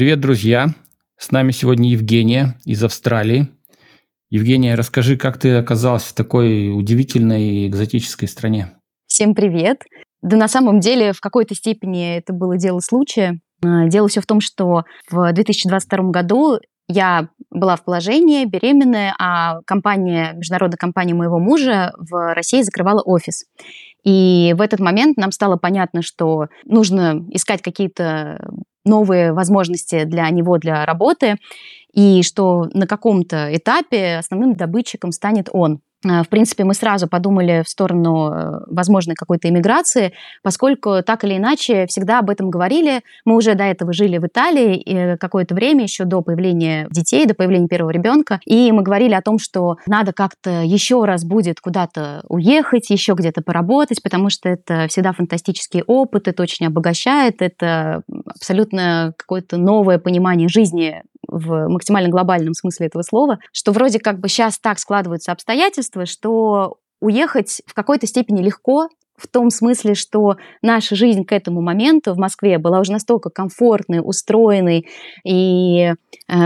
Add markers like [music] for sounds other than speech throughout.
Привет, друзья! С нами сегодня Евгения из Австралии. Евгения, расскажи, как ты оказалась в такой удивительной экзотической стране? Всем привет! Да на самом деле в какой-то степени это было дело случая. А, дело все в том, что в 2022 году я была в положении, беременная, а компания, международная компания моего мужа в России закрывала офис. И в этот момент нам стало понятно, что нужно искать какие-то новые возможности для него, для работы, и что на каком-то этапе основным добытчиком станет он. Э, в принципе, мы сразу подумали в сторону э, возможной какой-то иммиграции, поскольку так или иначе всегда об этом говорили. Мы уже до этого жили в Италии какое-то время, еще до появления детей, до появления первого ребенка, и мы говорили о том, что надо как-то еще раз будет куда-то уехать, еще где-то поработать, потому что это всегда фантастический опыт, это очень обогащает, это абсолютно какое-то новое понимание жизни в максимально глобальном смысле этого слова, что вроде как бы сейчас так складываются обстоятельства, что уехать в какой-то степени легко, в том смысле, что наша жизнь к этому моменту в Москве была уже настолько комфортной, устроенной и э,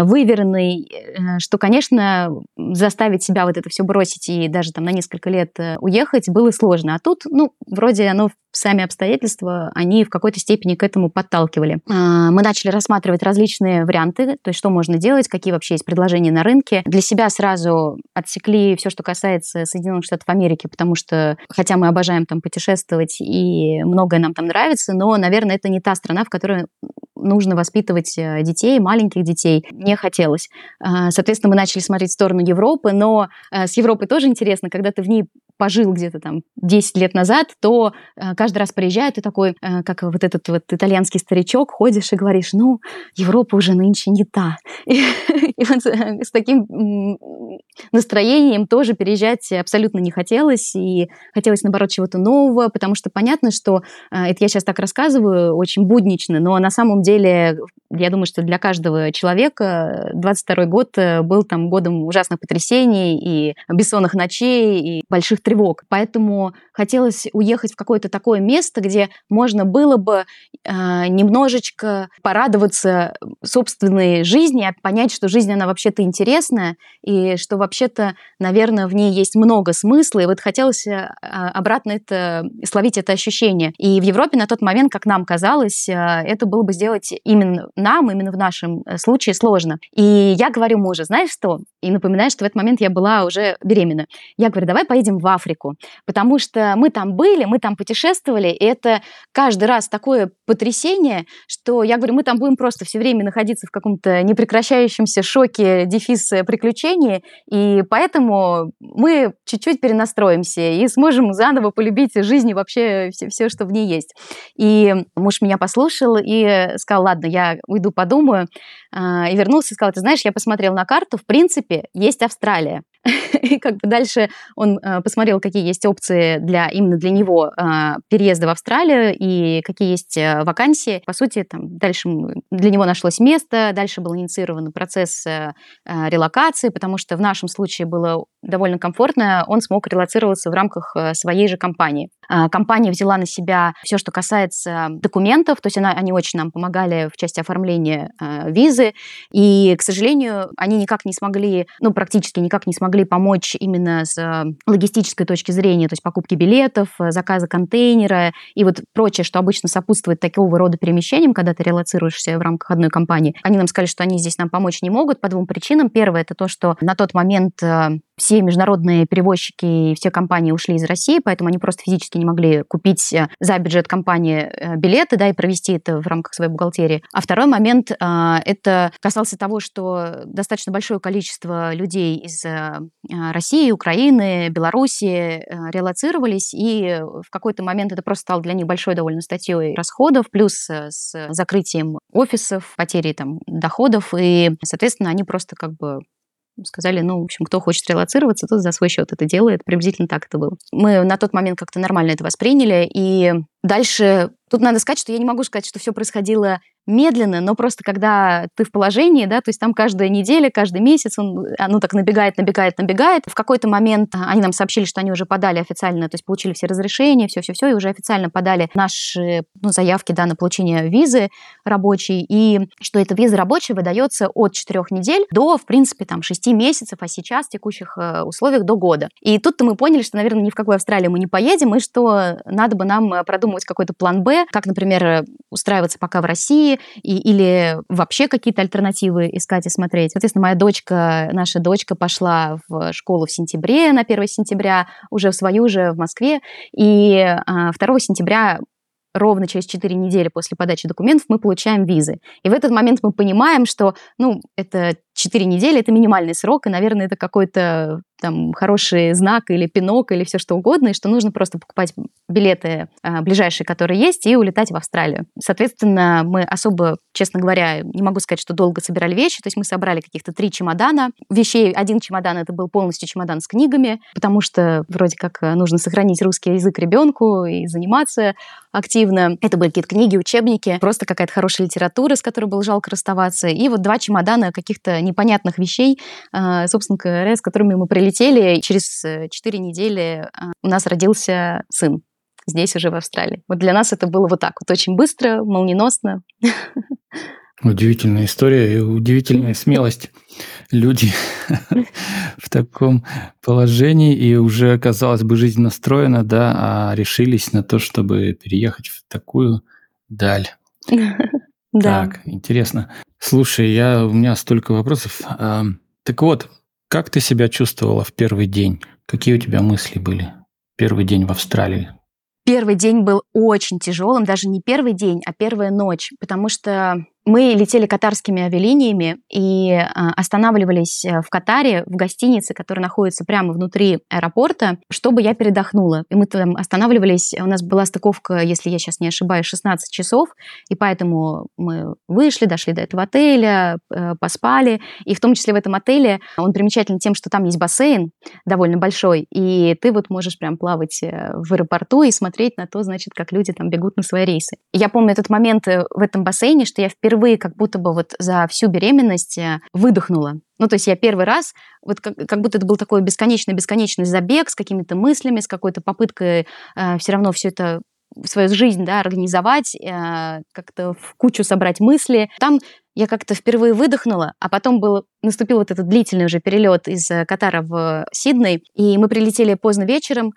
выверенной, э, что, конечно, заставить себя вот это все бросить и даже там на несколько лет э, уехать было сложно. А тут, ну, вроде оно сами обстоятельства, они в какой-то степени к этому подталкивали. А, мы начали рассматривать различные варианты, то есть что можно делать, какие вообще есть предложения на рынке. Для себя сразу отсекли все, что касается Соединенных Штатов Америки, потому что, хотя мы обожаем там путешествовать и многое нам там нравится, но, наверное, это не та страна, в которой нужно воспитывать э, детей, маленьких детей, не хотелось. А, соответственно, мы начали смотреть в сторону Европы, но э, с Европой тоже интересно, когда ты в ней пожил где-то там 10 лет назад, то э, каждый раз приезжает и такой, э, как вот этот вот итальянский старичок, ходишь и говоришь, ну, Европа уже нынче не та. [laughs] И, и вот э, с таким настроением тоже переезжать абсолютно не хотелось, и хотелось, наоборот, чего-то нового, потому что понятно, что это я сейчас так рассказываю очень буднично, но на самом деле я думаю, что для каждого человека 22 год был там годом ужасных потрясений и бессонных ночей, и больших тревог. Поэтому хотелось уехать в какое-то такое место, где можно было бы э, немножечко порадоваться собственной жизни, понять, что жизнь, она вообще-то интересная, и что вообще-то, наверное, в ней есть много смысла. И вот хотелось э, обратно это, словить это ощущение. И в Европе на тот момент, как нам казалось, э, это было бы сделать именно нам, именно в нашем э, случае, сложно. И я говорю мужу, знаешь что? И напоминаю, что в этот момент я была уже беременна. Я говорю, давай поедем в Африку, потому что мы там были, мы там путешествовали, и это каждый раз такое потрясение, что я говорю, мы там будем просто все время находиться в каком-то непрекращающемся шоке, дефис приключений, и поэтому мы чуть-чуть перенастроимся и сможем заново полюбить жизнь и вообще все, все, что в ней есть. И муж меня послушал и сказал, ладно, я уйду подумаю. А, и вернулся и сказал, ты знаешь, я посмотрел на карту, в принципе, есть Австралия. [laughs] И как бы дальше он э, посмотрел, какие есть опции для именно для него э, переезда в Австралию и какие есть э, вакансии. По сути, там дальше для него нашлось место, дальше был инициирован процесс релокации, потому что в нашем случае было довольно комфортно, он смог релацироваться в рамках своей же компании. Компания взяла на себя все, что касается документов, то есть она, они очень нам помогали в части оформления визы, и, к сожалению, они никак не смогли, ну, практически никак не смогли могли помочь именно с э, логистической точки зрения, то есть покупки билетов, э, заказа контейнера и вот прочее, что обычно сопутствует такого рода перемещениям, когда ты релацируешься в рамках одной компании. Они нам сказали, что они здесь нам помочь не могут по двум причинам. Первое – это то, что на тот момент э, все международные перевозчики и все компании ушли из России, поэтому они просто физически не могли купить за бюджет компании билеты, да, и провести это в рамках своей бухгалтерии. А второй момент – это касался того, что достаточно большое количество людей из России, Украины, Беларуси э, релацировались, и в какой-то момент это просто стало для них большой довольно статьей расходов, плюс э, с закрытием офисов, потерей там доходов, и, соответственно, они просто как бы сказали, ну, в общем, кто хочет релацироваться, тот за свой счет это делает. Приблизительно так это было. Мы на тот момент как-то нормально это восприняли, и Дальше Тут надо сказать, что я не могу сказать, что все происходило медленно, но просто когда ты в положении, да, то есть там каждая неделя, каждый месяц, он, оно так набегает, набегает, набегает. В какой-то момент а, они нам сообщили, что они уже подали официально, то есть получили все разрешения, все-все-все, и уже официально подали наши ну, заявки да, на получение визы рабочей, и что эта виза рабочая выдается от 4 недель до, в принципе, там 6 месяцев, а сейчас в текущих э, условиях до года. И тут-то мы поняли, что, наверное, ни в какую Австралию мы не поедем, и что надо бы нам э, продумывать какой-то план «Б», как, например, устраиваться пока в России и, или вообще какие-то альтернативы искать и смотреть. Соответственно, моя дочка, наша дочка пошла в школу в сентябре, на 1 сентября, уже в свою же в Москве, и 2 а, сентября ровно через 4 недели после подачи документов мы получаем визы. И в этот момент мы понимаем, что, ну, это 4 недели – это минимальный срок, и, наверное, это какой-то там хороший знак или пинок или все что угодно, и что нужно просто покупать билеты а, ближайшие, которые есть, и улетать в Австралию. Соответственно, мы особо, честно говоря, не могу сказать, что долго собирали вещи, то есть мы собрали каких-то три чемодана. Вещей, один чемодан это был полностью чемодан с книгами, потому что вроде как нужно сохранить русский язык ребенку и заниматься активно. Это были какие-то книги, учебники, просто какая-то хорошая литература, с которой было жалко расставаться, и вот два чемодана каких-то непонятных вещей, а, собственно говоря, с которыми мы прилетели. Через 4 э, недели а, у нас родился сын здесь уже в Австралии. Вот для нас это было вот так вот очень быстро, молниеносно. Удивительная история и удивительная смелость. Люди [laughs] в таком положении и уже, казалось бы, жизнь настроена, да, а решились на то, чтобы переехать в такую даль. [laughs] Да. Так, интересно. Слушай, я, у меня столько вопросов. А, так вот, как ты себя чувствовала в первый день? Какие у тебя мысли были? Первый день в Австралии. Первый день был очень тяжелым, даже не первый день, а первая ночь, потому что мы летели катарскими авиалиниями и а, останавливались э, в Катаре, в гостинице, которая находится прямо внутри аэропорта, чтобы я передохнула. И мы там останавливались, у нас была стыковка, если я сейчас не ошибаюсь, 16 часов, и поэтому мы вышли, дошли до этого отеля, э, поспали. И в том числе в этом отеле он примечателен тем, что там есть бассейн довольно большой, и ты вот можешь прям плавать э, в аэропорту и смотреть на то, значит, как люди там бегут на свои рейсы. Я помню этот момент в этом бассейне, что я впервые впервые как будто бы вот за всю беременность э, выдохнула. Ну, то есть я первый раз, вот как, как будто это был такой бесконечный-бесконечный забег с какими-то мыслями, с какой-то попыткой э, все равно все это свою жизнь, да, организовать, э, как-то в кучу собрать мысли. Там я как-то впервые выдохнула, а потом был, наступил вот этот длительный уже перелет из э, Катара в Сидней, и мы прилетели поздно вечером,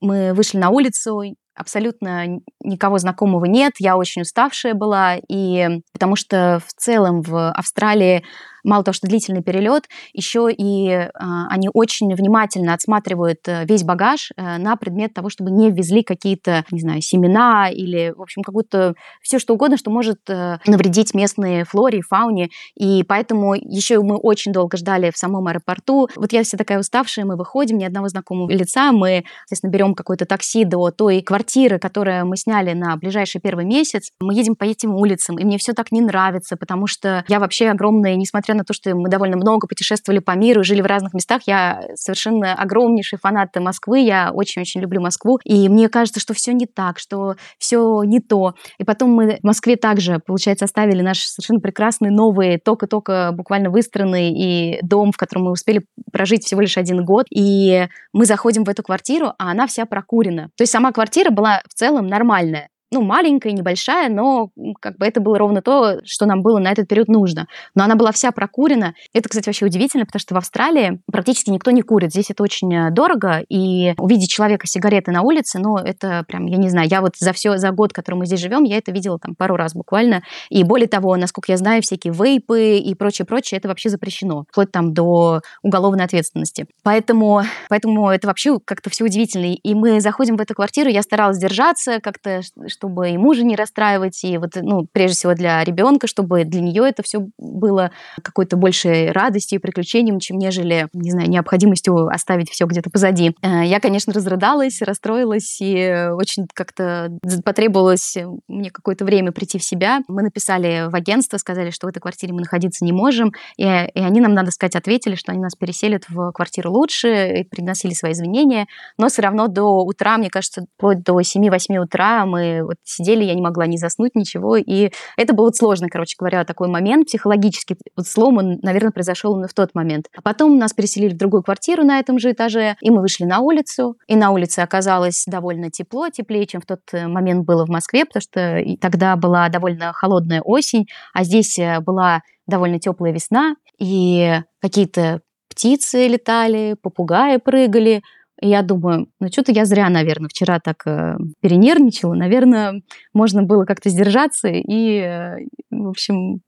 мы вышли на улицу, абсолютно никого знакомого нет, я очень уставшая была, и потому что в целом в Австралии мало того, что длительный перелет, еще и э, они очень внимательно отсматривают э, весь багаж э, на предмет того, чтобы не ввезли какие-то, не знаю, семена или, в общем, какую-то все что угодно, что может навредить местной флоре и фауне. И поэтому еще мы очень долго ждали в самом аэропорту. Вот я вся такая уставшая, мы выходим, ни одного знакомого лица, мы, естественно, берем какое-то такси до той квартиры, которую мы сняли на ближайший первый месяц. Мы едем по этим улицам, и мне все так не нравится, потому что я вообще огромная, несмотря несмотря на то, что мы довольно много путешествовали по миру, жили в разных местах, я совершенно огромнейший фанат Москвы, я очень-очень люблю Москву, и мне кажется, что все не так, что все не то. И потом мы в Москве также, получается, оставили наш совершенно прекрасный новый, только-только буквально выстроенный и дом, в котором мы успели прожить всего лишь один год, и мы заходим в эту квартиру, а она вся прокурена. То есть сама квартира была в целом нормальная, ну, маленькая, небольшая, но как бы это было ровно то, что нам было на этот период нужно. Но она была вся прокурена. Это, кстати, вообще удивительно, потому что в Австралии практически никто не курит. Здесь это очень э, дорого, и увидеть человека сигареты на улице, ну, это прям, я не знаю, я вот за все, за год, который мы здесь живем, я это видела там пару раз буквально. И более того, насколько я знаю, всякие вейпы и прочее-прочее, это вообще запрещено, вплоть там до уголовной ответственности. Поэтому, поэтому это вообще как-то все удивительно. И мы заходим в эту квартиру, я старалась держаться, как-то чтобы и мужа не расстраивать, и вот, ну, прежде всего для ребенка, чтобы для нее это все было какой-то большей радостью и приключением, чем нежели, не знаю, необходимостью оставить все где-то позади. Э, я, конечно, разрыдалась, расстроилась, и очень как-то потребовалось мне какое-то время прийти в себя. Мы написали в агентство, сказали, что в этой квартире мы находиться не можем, и, и они нам, надо сказать, ответили, что они нас переселят в квартиру лучше, и приносили свои извинения, но все равно до утра, мне кажется, вплоть до 7-8 утра мы вот сидели, я не могла не заснуть, ничего, и это был вот сложно, короче говоря, такой момент психологический, вот слом, он, наверное, произошел именно в тот момент. А потом нас переселили в другую квартиру на этом же этаже, и мы вышли на улицу, и на улице оказалось довольно тепло, теплее, чем в тот э, момент было в Москве, потому что тогда была довольно холодная осень, а здесь э, была довольно теплая весна, и какие-то птицы летали, попугаи прыгали, и я думаю, ну что-то я зря, наверное, вчера так э, перенервничала. Наверное, можно было как-то сдержаться и, э, в общем,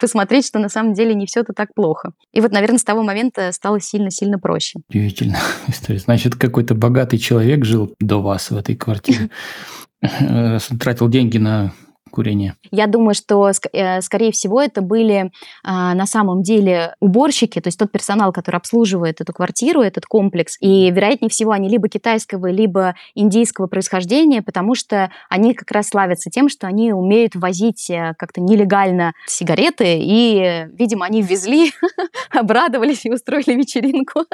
посмотреть, что на самом деле не все это так плохо. И вот, наверное, с того момента стало сильно-сильно проще. Удивительно [laughs] история. Значит, какой-то богатый человек жил до вас в этой квартире, [laughs] тратил деньги на курения? Я думаю, что, э, скорее всего, это были а, на самом деле уборщики, то есть тот персонал, который обслуживает эту квартиру, этот комплекс. И, вероятнее всего, они либо китайского, либо индийского происхождения, потому что они как раз славятся тем, что они умеют возить э, как-то нелегально сигареты, и, видимо, они везли, [laughs] обрадовались и устроили вечеринку.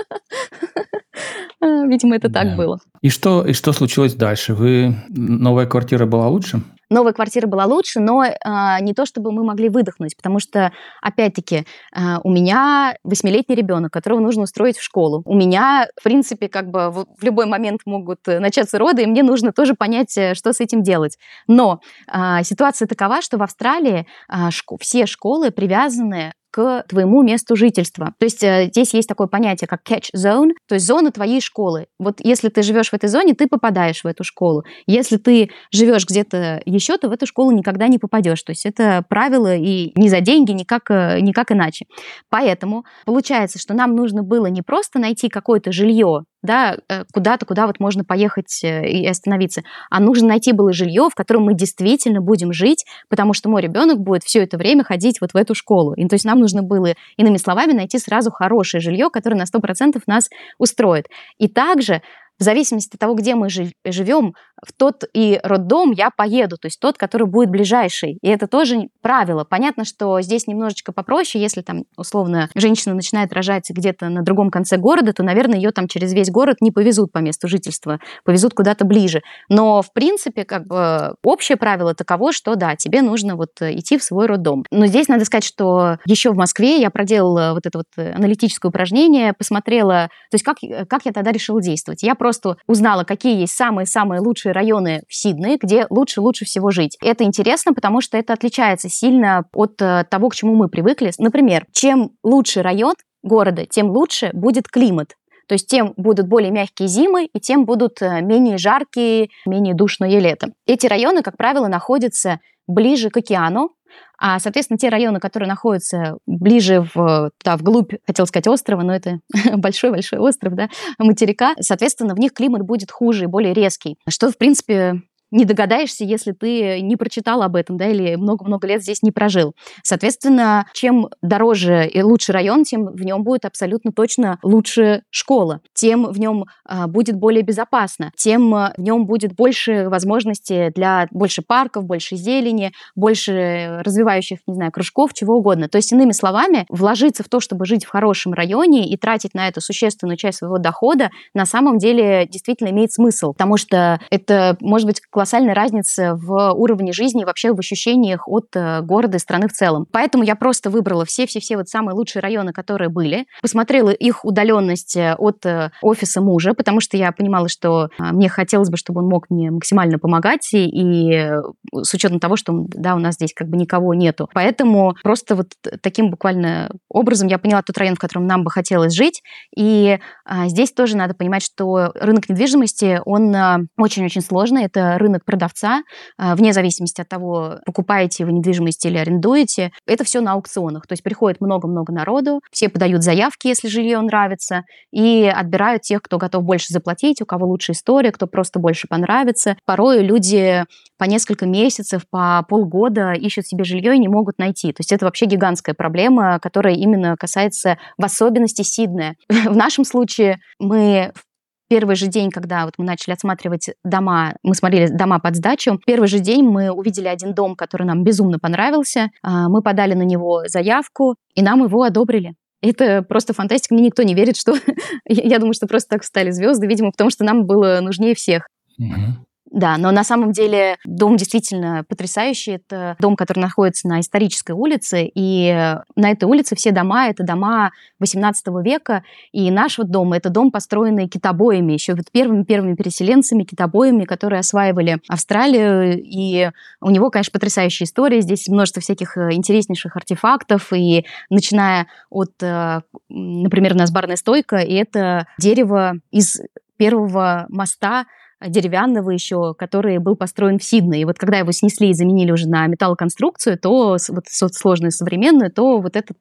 [laughs] Видимо, это так было. И что, и что случилось дальше? Вы новая квартира была лучше? Новая квартира была лучше, но э, не то, чтобы мы могли выдохнуть, потому что, опять-таки, э, у меня восьмилетний ребенок, которого нужно устроить в школу. У меня, в принципе, как бы в, в любой момент могут начаться роды, и мне нужно тоже понять, э, что с этим делать. Но э, ситуация такова, что в Австралии э, шко- все школы привязаны к твоему месту жительства. То есть э, здесь есть такое понятие, как catch zone, то есть зона твоей школы. Вот если ты живешь в этой зоне, ты попадаешь в эту школу. Если ты живешь где-то еще, то в эту школу никогда не попадешь. То есть это правило и не за деньги, никак, э, никак иначе. Поэтому получается, что нам нужно было не просто найти какое-то жилье да, э, куда-то, куда вот можно поехать э, и остановиться. А нужно найти было жилье, в котором мы действительно будем жить, потому что мой ребенок будет все это время ходить вот в эту школу. И то есть нам нужно было, иными словами, найти сразу хорошее жилье, которое на 100% нас устроит. И также в зависимости от того, где мы живем, в тот и роддом я поеду, то есть тот, который будет ближайший. И это тоже правило. Понятно, что здесь немножечко попроще, если там, условно, женщина начинает рожать где-то на другом конце города, то, наверное, ее там через весь город не повезут по месту жительства, повезут куда-то ближе. Но, в принципе, как бы общее правило таково, что да, тебе нужно вот идти в свой роддом. Но здесь надо сказать, что еще в Москве я проделала вот это вот аналитическое упражнение, посмотрела, то есть как, как я тогда решила действовать. Я просто узнала, какие есть самые-самые лучшие районы в Сиднее, где лучше-лучше всего жить. Это интересно, потому что это отличается сильно от э, того, к чему мы привыкли. Например, чем лучше район города, тем лучше будет климат. То есть тем будут более мягкие зимы, и тем будут э, менее жаркие, менее душное лето. Эти районы, как правило, находятся ближе к океану, а, соответственно, те районы, которые находятся ближе в, да, вглубь, хотел сказать, острова, но это [laughs] большой-большой остров, да, материка, соответственно, в них климат будет хуже и более резкий, что, в принципе, не догадаешься, если ты не прочитал об этом, да, или много-много лет здесь не прожил. Соответственно, чем дороже и лучше район, тем в нем будет абсолютно точно лучше школа, тем в нем а, будет более безопасно, тем а, в нем будет больше возможностей для больше парков, больше зелени, больше развивающих, не знаю, кружков, чего угодно. То есть, иными словами, вложиться в то, чтобы жить в хорошем районе и тратить на это существенную часть своего дохода, на самом деле действительно имеет смысл, потому что это может быть классический колоссальная разница в уровне жизни и вообще в ощущениях от э, города и страны в целом. Поэтому я просто выбрала все-все-все вот самые лучшие районы, которые были, посмотрела их удаленность э, от э, офиса мужа, потому что я понимала, что мне хотелось бы, чтобы он мог мне максимально помогать, и, и с учетом того, что да, у нас здесь как бы никого нету. Поэтому просто вот таким буквально образом я поняла тот район, в котором нам бы хотелось жить. И а, здесь тоже надо понимать, что рынок недвижимости, он очень-очень сложный. Это рынок рынок продавца, а, вне зависимости от того, покупаете вы недвижимость или арендуете. Это все на аукционах. То есть приходит много-много народу, все подают заявки, если жилье нравится, и отбирают тех, кто готов больше заплатить, у кого лучше история, кто просто больше понравится. Порой люди по несколько месяцев, по полгода ищут себе жилье и не могут найти. То есть это вообще гигантская проблема, которая именно касается в особенности Сиднея. [laughs] В нашем случае мы в первый же день, когда вот мы начали осматривать дома, мы смотрели дома под сдачу, первый же день мы увидели один дом, который нам безумно понравился. А, мы подали на него заявку, и нам его одобрили. Это просто фантастика. Мне никто не верит, что... [laughs] Я думаю, что просто так встали звезды, видимо, потому что нам было нужнее всех. Угу. Да, но на самом деле дом действительно потрясающий. Это дом, который находится на исторической улице, и на этой улице все дома — это дома 18 века, и наш вот дом — это дом, построенный китобоями, еще вот первыми-первыми переселенцами, китобоями, которые осваивали Австралию, и у него, конечно, потрясающая история. Здесь множество всяких э, интереснейших артефактов, и начиная от, э, например, у нас барная стойка, и это дерево из первого моста деревянного еще, который был построен в Сиднее. И вот когда его снесли и заменили уже на металлоконструкцию, то вот сложную современную, то вот этот,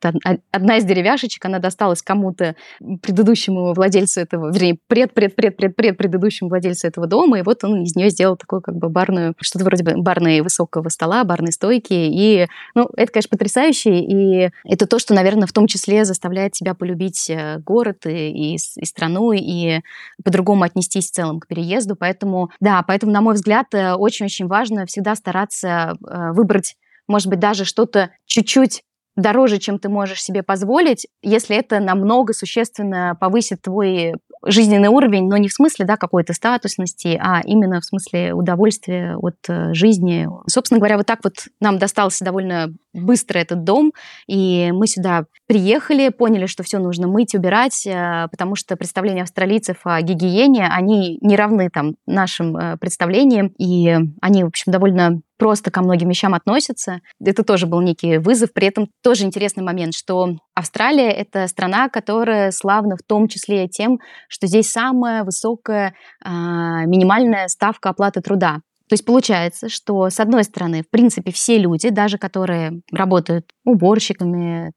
одна из деревяшечек, она досталась кому-то, предыдущему владельцу этого, вернее, пред-пред-пред-пред-пред предыдущему владельцу этого дома, и вот он из нее сделал такую как бы барную, что-то вроде бы барной высокого стола, барной стойки, и, ну, это, конечно, потрясающе, и это то, что, наверное, в том числе заставляет тебя полюбить э, город и, и, и страну, и по-другому отнестись в целом к переезду, поэтому Поэтому, да, поэтому, на мой взгляд, э, очень-очень важно всегда стараться э, выбрать, может быть, даже что-то чуть-чуть дороже, чем ты можешь себе позволить, если это намного существенно повысит твой жизненный уровень, но не в смысле да, какой-то статусности, а именно в смысле удовольствия от э, жизни. Собственно говоря, вот так вот нам достался довольно быстро этот дом, и мы сюда приехали, поняли, что все нужно мыть, убирать, э, потому что представления австралийцев о гигиене, они не равны там нашим э, представлениям, и они, в общем, довольно просто ко многим вещам относятся. Это тоже был некий вызов. При этом тоже интересный момент, что Австралия — это страна, которая славна в том числе тем, что здесь самая высокая э, минимальная ставка оплаты труда. То есть получается, что, с одной стороны, в принципе, все люди, даже которые работают уборщиками,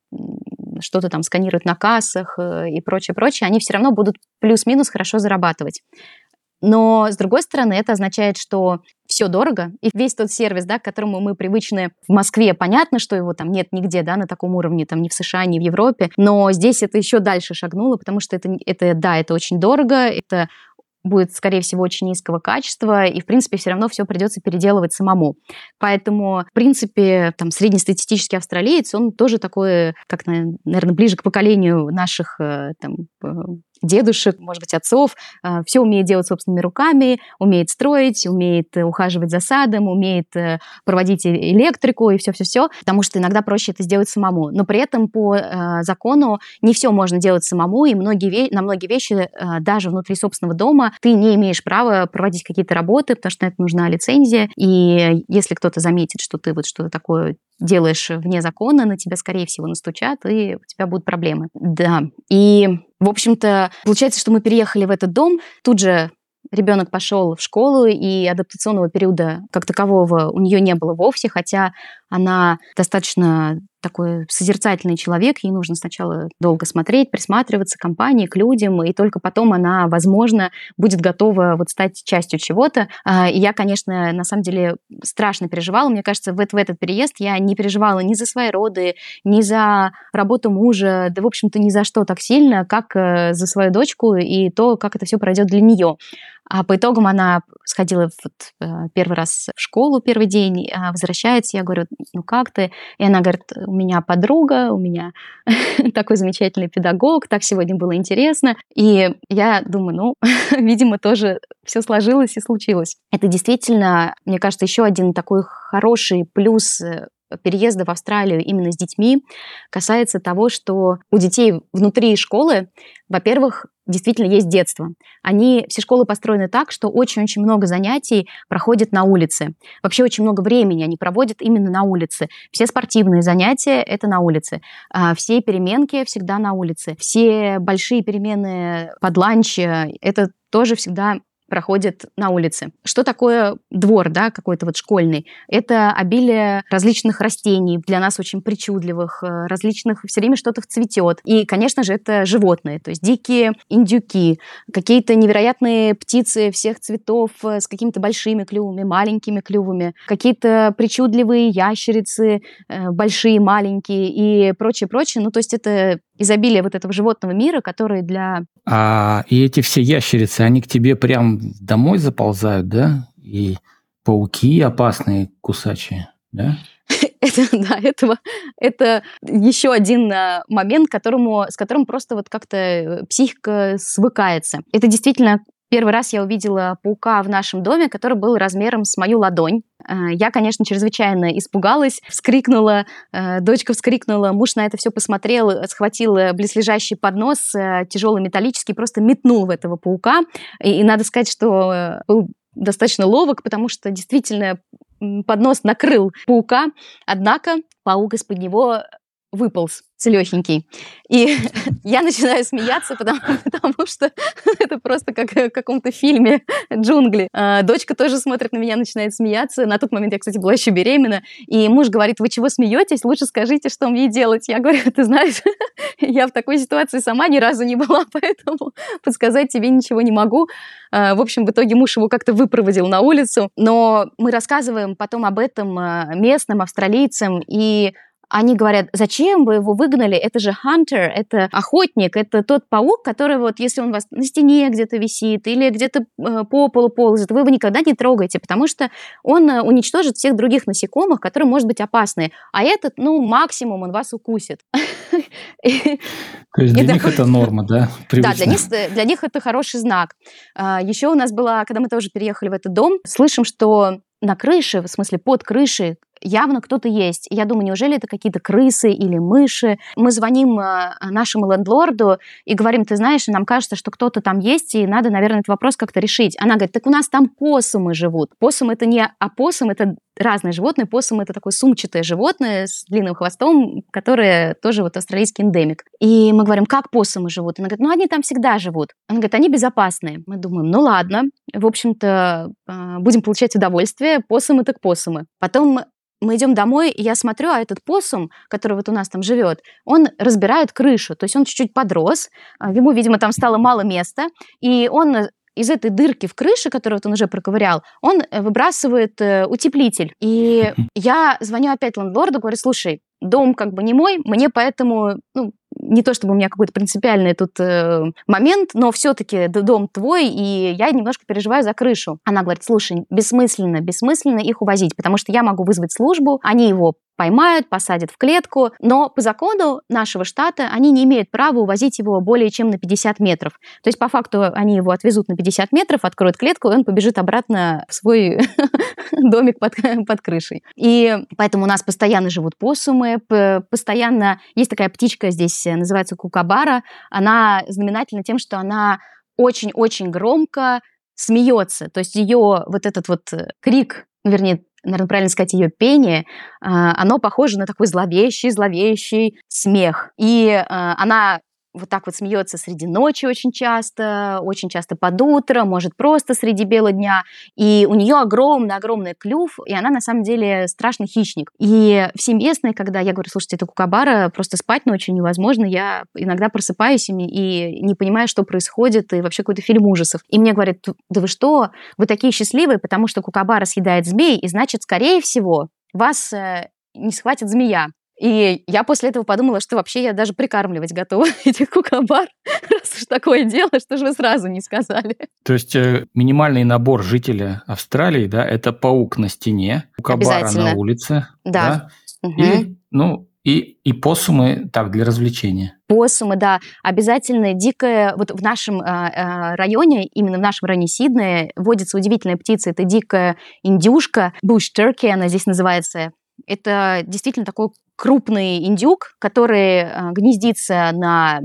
что-то там сканируют на кассах э, и прочее, прочее, они все равно будут плюс-минус хорошо зарабатывать. Но, с другой стороны, это означает, что все дорого, и весь тот сервис, да, к которому мы привычны в Москве, понятно, что его там нет нигде, да, на таком уровне, там, ни в США, ни в Европе, но здесь это еще дальше шагнуло, потому что это, это да, это очень дорого, это будет, скорее всего, очень низкого качества, и, в принципе, все равно все придется переделывать самому. Поэтому, в принципе, там, среднестатистический австралиец, он тоже такой, как, наверное, ближе к поколению наших э, там, э, дедушек, может быть, отцов, э, все умеет делать собственными руками, умеет строить, умеет ухаживать за садом, умеет проводить электрику и все-все-все, потому что иногда проще это сделать самому. Но при этом по закону не все можно делать самому, и многие, на многие вещи даже внутри собственного дома ты не имеешь права проводить какие-то работы, потому что на это нужна лицензия, и если кто-то заметит, что ты вот что-то такое делаешь вне закона, на тебя, скорее всего, настучат, и у тебя будут проблемы. Да. И, в общем-то, получается, что мы переехали в этот дом, тут же ребенок пошел в школу, и адаптационного периода как такового у нее не было вовсе, хотя она достаточно такой созерцательный человек, ей нужно сначала долго смотреть, присматриваться к компании, к людям, и только потом она, возможно, будет готова вот стать частью чего-то. А, и я, конечно, на самом деле страшно переживала. Мне кажется, в, в этот переезд я не переживала ни за свои роды, ни за работу мужа, да, в общем-то, ни за что так сильно, как э, за свою дочку и то, как это все пройдет для нее. А по итогам она сходила вот, э, первый раз в школу первый день, а возвращается, я говорю, ну как ты? И она говорит, у меня подруга, у меня [laughs] такой замечательный педагог, так сегодня было интересно. И я думаю, ну, [laughs] видимо, тоже все сложилось и случилось. Это действительно, мне кажется, еще один такой хороший плюс э, переезда в Австралию именно с детьми касается того, что у детей внутри школы, во-первых, действительно есть детство. Они, все школы построены так, что очень-очень много занятий проходят на улице. Вообще очень много времени они проводят именно на улице. Все спортивные занятия — это на улице. А все переменки всегда на улице. Все большие перемены под ланч — это тоже всегда проходит на улице. Что такое двор, да, какой-то вот школьный? Это обилие различных растений, для нас очень причудливых, э, различных, все время что-то цветет. И, конечно же, это животные, то есть дикие индюки, какие-то невероятные птицы всех цветов э, с какими-то большими клювами, маленькими клювами, какие-то причудливые ящерицы, э, большие, маленькие и прочее, прочее. Ну, то есть это изобилие вот этого животного мира, который для... А и эти все ящерицы, они к тебе прям домой заползают, да? И пауки опасные, кусачие, да? [laughs] Это, да, этого, это еще один а, момент, которому, с которым просто вот как-то э, психика свыкается. Это действительно Первый раз я увидела паука в нашем доме, который был размером с мою ладонь. Э, я, конечно, чрезвычайно испугалась, вскрикнула, э, дочка вскрикнула, муж на это все посмотрел, схватил близлежащий поднос, э, тяжелый металлический, просто метнул в этого паука. И, и надо сказать, что был достаточно ловок, потому что действительно поднос накрыл паука, однако паук из-под него выполз целехенький. И [laughs] я начинаю смеяться, потому, [laughs] потому что [laughs] это просто как в каком-то фильме «Джунгли». А, дочка тоже смотрит на меня, начинает смеяться. На тот момент я, кстати, была еще беременна. И муж говорит, вы чего смеетесь? Лучше скажите, что мне делать. Я говорю, ты знаешь, я в такой ситуации сама ни разу не была, поэтому подсказать тебе ничего не могу. А, в общем, в итоге муж его как-то выпроводил на улицу. Но мы рассказываем потом об этом а, местным австралийцам, и они говорят, зачем вы его выгнали? Это же hunter, это охотник, это тот паук, который вот, если он у вас на стене где-то висит или где-то э, по полу ползает, вы его никогда не трогаете, потому что он э, уничтожит всех других насекомых, которые, может быть, опасны. А этот, ну, максимум он вас укусит. [laughs] То есть для них это [laughs] норма, да? Да, для них, для них это хороший знак. А, Еще у нас была, когда мы тоже переехали в этот дом, слышим, что на крыше, в смысле под крышей явно кто-то есть. Я думаю, неужели это какие-то крысы или мыши? Мы звоним э, нашему лендлорду и говорим, ты знаешь, нам кажется, что кто-то там есть, и надо, наверное, этот вопрос как-то решить. Она говорит, так у нас там посумы живут. Посум это не опоссум, это разные животные. Посум это такое сумчатое животное с длинным хвостом, которое тоже вот австралийский эндемик. И мы говорим, как посумы живут? Она говорит, ну они там всегда живут. Она говорит, они безопасные. Мы думаем, ну ладно, в общем-то, э, будем получать удовольствие, посумы так посумы. Потом мы идем домой, и я смотрю, а этот посум, который вот у нас там живет, он разбирает крышу, то есть он чуть-чуть подрос, а, ему, видимо, там стало мало места, и он из этой дырки в крыше, которую вот он уже проковырял, он э, выбрасывает э, утеплитель. И [laughs] я звоню опять лендлорду, говорю, слушай, дом как бы не мой, мне поэтому ну, не то чтобы у меня какой-то принципиальный тут э, момент, но все-таки дом твой, и я немножко переживаю за крышу. Она говорит, слушай, бессмысленно, бессмысленно их увозить, потому что я могу вызвать службу, они его поймают, посадят в клетку, но по закону нашего штата они не имеют права увозить его более чем на 50 метров. То есть по факту они его отвезут на 50 метров, откроют клетку, и он побежит обратно в свой [laughs] домик под, под крышей. И поэтому у нас постоянно живут посумы, постоянно есть такая птичка здесь, называется кукабара. Она знаменательна тем, что она очень-очень громко смеется. То есть ее вот этот вот крик, вернее, наверное, правильно сказать, ее пение, а, оно похоже на такой зловещий, зловещий смех. И а, она вот так вот смеется среди ночи очень часто, очень часто под утро, может просто среди бела дня. И у нее огромный-огромный клюв, и она на самом деле страшный хищник. И все местные, когда я говорю, слушайте, это кукабара, просто спать ночью невозможно, я иногда просыпаюсь и не понимаю, что происходит, и вообще какой-то фильм ужасов. И мне говорят, да вы что, вы такие счастливые, потому что кукабара съедает змей, и значит, скорее всего, вас э, не схватит змея. И я после этого подумала, что вообще я даже прикармливать готова [laughs] этих кукабар, раз уж такое дело, что же вы сразу не сказали. То есть э, минимальный набор жителя Австралии, да, это паук на стене, кукабара на улице, да, да? Угу. и, ну, и, и посумы так для развлечения. Посумы, да, обязательно дикая. Вот в нашем э, районе, именно в нашем районе Сиднея, водится удивительная птица. Это дикая индюшка, bush turkey, она здесь называется. Это действительно такой крупный индюк, который э, гнездится на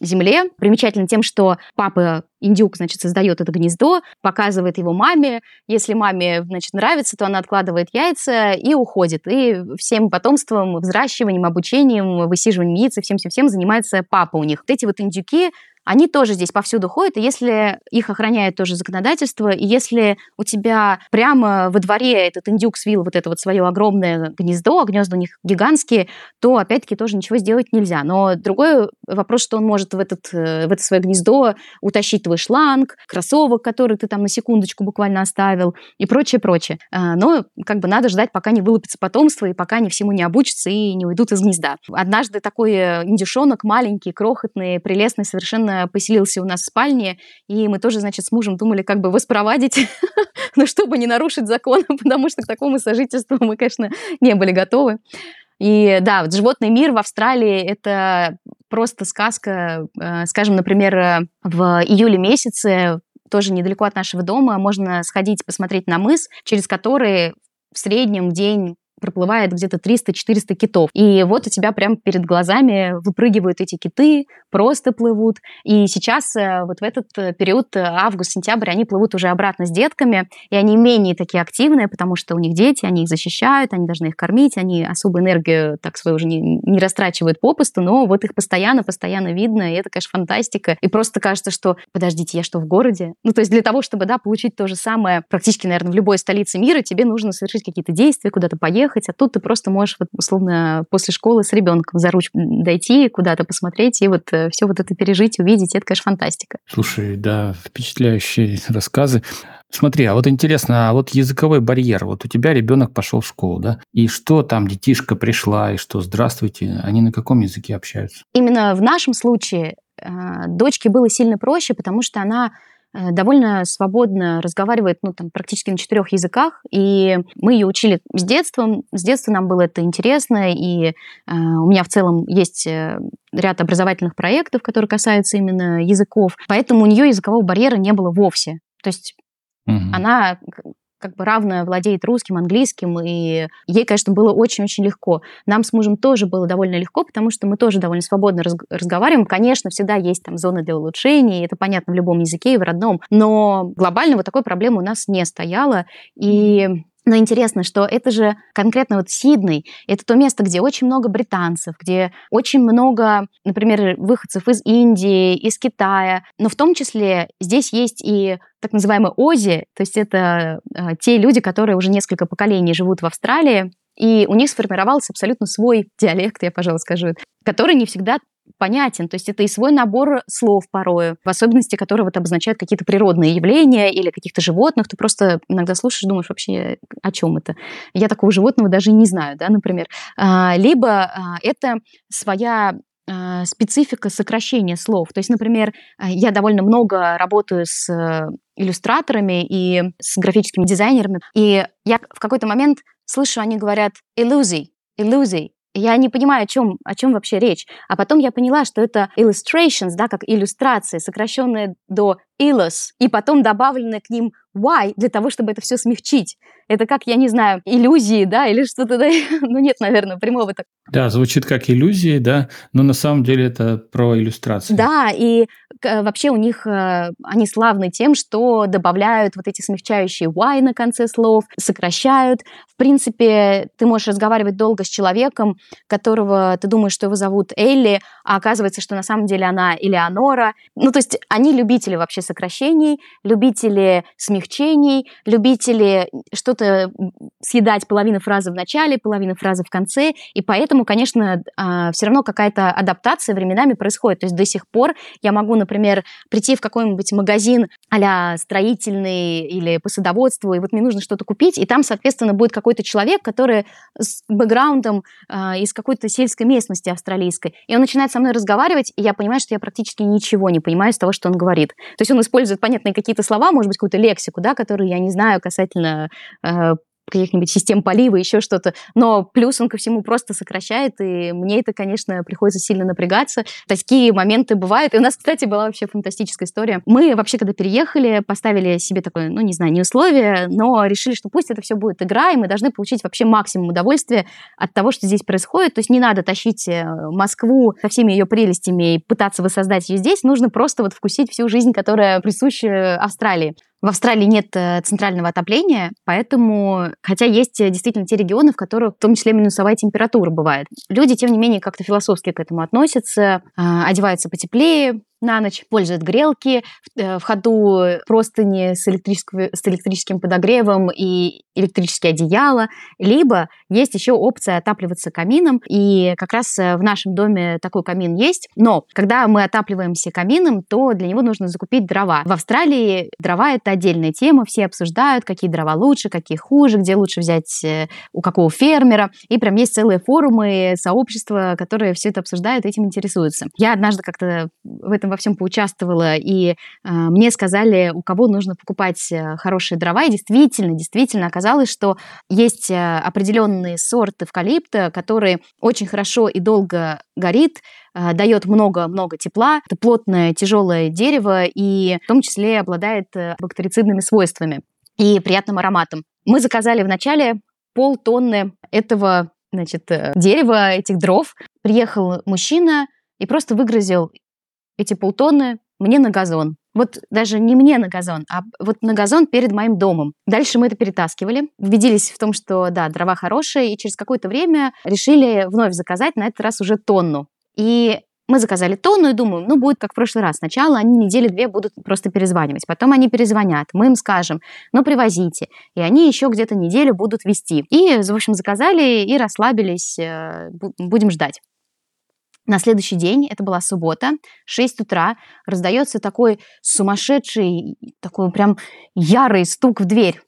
земле. Примечательно тем, что папа индюк, значит, создает это гнездо, показывает его маме. Если маме, значит, нравится, то она откладывает яйца и уходит. И всем потомством, взращиванием, обучением, высиживанием яиц и всем-всем-всем занимается папа у них. Вот эти вот индюки они тоже здесь повсюду ходят, и если их охраняет тоже законодательство, и если у тебя прямо во дворе этот индюк свил вот это вот свое огромное гнездо, а гнезда у них гигантские, то опять-таки тоже ничего сделать нельзя. Но другой вопрос, что он может в, этот, э, в это свое гнездо утащить твой шланг, кроссовок, который ты там на секундочку буквально оставил, и прочее, прочее. А, но как бы надо ждать, пока не вылупится потомство, и пока они всему не обучатся и не уйдут из гнезда. Однажды такой э, индюшонок, маленький, крохотный, прелестный, совершенно поселился у нас в спальне, и мы тоже, значит, с мужем думали, как бы его спровадить, [laughs] но чтобы не нарушить закон, [laughs] потому что к такому сожительству мы, конечно, не были готовы. И да, вот животный мир в Австралии – это просто сказка. Э, скажем, например, э, в июле месяце тоже недалеко от нашего дома можно сходить посмотреть на мыс, через который в среднем день проплывает где-то 300-400 китов. И вот у тебя прямо перед глазами выпрыгивают эти киты, просто плывут. И сейчас э, вот в этот э, период, э, август-сентябрь, они плывут уже обратно с детками, и они менее такие активные, потому что у них дети, они их защищают, они должны их кормить, они особую энергию так свою уже не, не растрачивают попусту, но вот их постоянно-постоянно видно, и это, конечно, фантастика. И просто кажется, что, подождите, я что, в городе? Ну, то есть для того, чтобы, да, получить то же самое практически, наверное, в любой столице мира, тебе нужно совершить какие-то действия, куда-то поехать, а тут ты просто можешь, вот, условно, после школы с ребенком за ручку дойти, куда-то посмотреть и вот все вот это пережить, увидеть, это, конечно, фантастика. Слушай, да, впечатляющие рассказы. Смотри, а вот интересно, а вот языковой барьер, вот у тебя ребенок пошел в школу, да, и что там детишка пришла, и что, здравствуйте, они на каком языке общаются? Именно в нашем случае э, дочке было сильно проще, потому что она Э, довольно свободно разговаривает, ну, там, практически на четырех языках, и мы ее учили с детства, с детства нам было это интересно, и э, у меня в целом есть э, ряд образовательных проектов, которые касаются именно языков, поэтому у нее языкового барьера не было вовсе. То есть Угу. Она как бы равно владеет русским, английским, и ей, конечно, было очень-очень легко. Нам с мужем тоже было довольно легко, потому что мы тоже довольно свободно раз разговариваем. Конечно, всегда есть там зоны для улучшений, это понятно в любом языке и в родном, но глобально вот такой проблемы у нас не стояло, и но интересно, что это же конкретно вот Сидней, это то место, где очень много британцев, где очень много, например, выходцев из Индии, из Китая, но в том числе здесь есть и так называемые Ози, то есть это э, те люди, которые уже несколько поколений живут в Австралии, и у них сформировался абсолютно свой диалект, я, пожалуй, скажу, который не всегда понятен. То есть это и свой набор слов порою, в особенности, которые вот обозначают какие-то природные явления или каких-то животных. Ты просто иногда слушаешь, думаешь вообще, о чем это. Я такого животного даже не знаю, да, например. А, либо а, это своя а, специфика сокращения слов. То есть, например, я довольно много работаю с э, иллюстраторами и с графическими дизайнерами, и я в какой-то момент слышу, они говорят «иллюзий», «иллюзий», я не понимаю, о чем, о чем вообще речь. А потом я поняла, что это illustrations, да, как иллюстрации, сокращенные до illus, и потом добавлены к ним why для того, чтобы это все смягчить. Это как, я не знаю, иллюзии, да, или что-то, да? [laughs] ну нет, наверное, прямого так. Да, звучит как иллюзии, да, но на самом деле это про иллюстрации. Да, и вообще у них, э, они славны тем, что добавляют вот эти смягчающие why на конце слов, сокращают. В принципе, ты можешь разговаривать долго с человеком, которого ты думаешь, что его зовут Элли, а оказывается, что на самом деле она Элеонора. Ну, то есть они любители вообще сокращений, любители смягчений, любители что-то съедать половину фразы в начале, половину фразы в конце, и поэтому, конечно, а, все равно какая-то адаптация временами происходит. То есть до сих пор я могу, например, прийти в какой-нибудь магазин а строительный или по садоводству, и вот мне нужно что-то купить, и там, соответственно, будет какой-то человек, который с бэкграундом э, из какой-то сельской местности австралийской, и он начинает со мной разговаривать, и я понимаю, что я практически ничего не понимаю из того, что он говорит. То есть он использует понятные какие-то слова, может быть, какую-то лексику, да, которую я не знаю касательно э, каких-нибудь систем полива, еще что-то. Но плюс он ко всему просто сокращает, и мне это, конечно, приходится сильно напрягаться. Такие моменты бывают. И у нас, кстати, была вообще фантастическая история. Мы вообще, когда переехали, поставили себе такое, ну, не знаю, не условие, но решили, что пусть это все будет игра, и мы должны получить вообще максимум удовольствия от того, что здесь происходит. То есть не надо тащить э, Москву со всеми ее прелестями и пытаться воссоздать ее здесь. Нужно просто вот вкусить всю жизнь, которая присуща Австралии. В Австралии нет э, центрального отопления, поэтому, хотя есть э, действительно те регионы, в которых в том числе минусовая температура бывает. Люди, тем не менее, как-то философски к этому относятся, а, одеваются потеплее, на ночь, используют грелки, в ходу простыни с, с электрическим подогревом и электрические одеяла, либо есть еще опция отапливаться камином, и как раз в нашем доме такой камин есть, но когда мы отапливаемся камином, то для него нужно закупить дрова. В Австралии дрова — это отдельная тема, все обсуждают, какие дрова лучше, какие хуже, где лучше взять э, у какого фермера, и прям есть целые форумы, сообщества, которые все это обсуждают, этим интересуются. Я однажды как-то в этом во всем поучаствовала, и э, мне сказали, у кого нужно покупать э, хорошие дрова, и действительно, действительно оказалось, что есть э, определенные сорт эвкалипта, который очень хорошо и долго горит, э, дает много-много тепла. Это плотное, тяжелое дерево и в том числе обладает э, бактерицидными свойствами и приятным ароматом. Мы заказали вначале полтонны этого значит, дерева, этих дров. Приехал мужчина и просто выгрузил эти полтонны мне на газон. Вот даже не мне на газон, а вот на газон перед моим домом. Дальше мы это перетаскивали, убедились в том, что да, дрова хорошие, и через какое-то время решили вновь заказать, на этот раз уже тонну. И мы заказали тонну и думаем, ну, будет как в прошлый раз. Сначала они недели-две будут просто перезванивать, потом они перезвонят, мы им скажем, ну, привозите. И они еще где-то неделю будут вести. И, в общем, заказали и расслабились, э, будем ждать. На следующий день, это была суббота, 6 утра, раздается такой сумасшедший, такой прям ярый стук в дверь.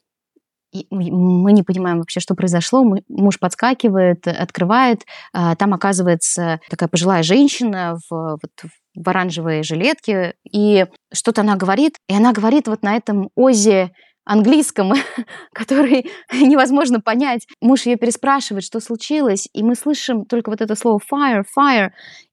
И мы не понимаем вообще, что произошло. Муж подскакивает, открывает. А, там оказывается такая пожилая женщина в, вот, в оранжевой жилетке. И что-то она говорит. И она говорит вот на этом озе английском, [laughs] который [laughs] невозможно понять. Муж ее переспрашивает, что случилось, и мы слышим только вот это слово fire, fire,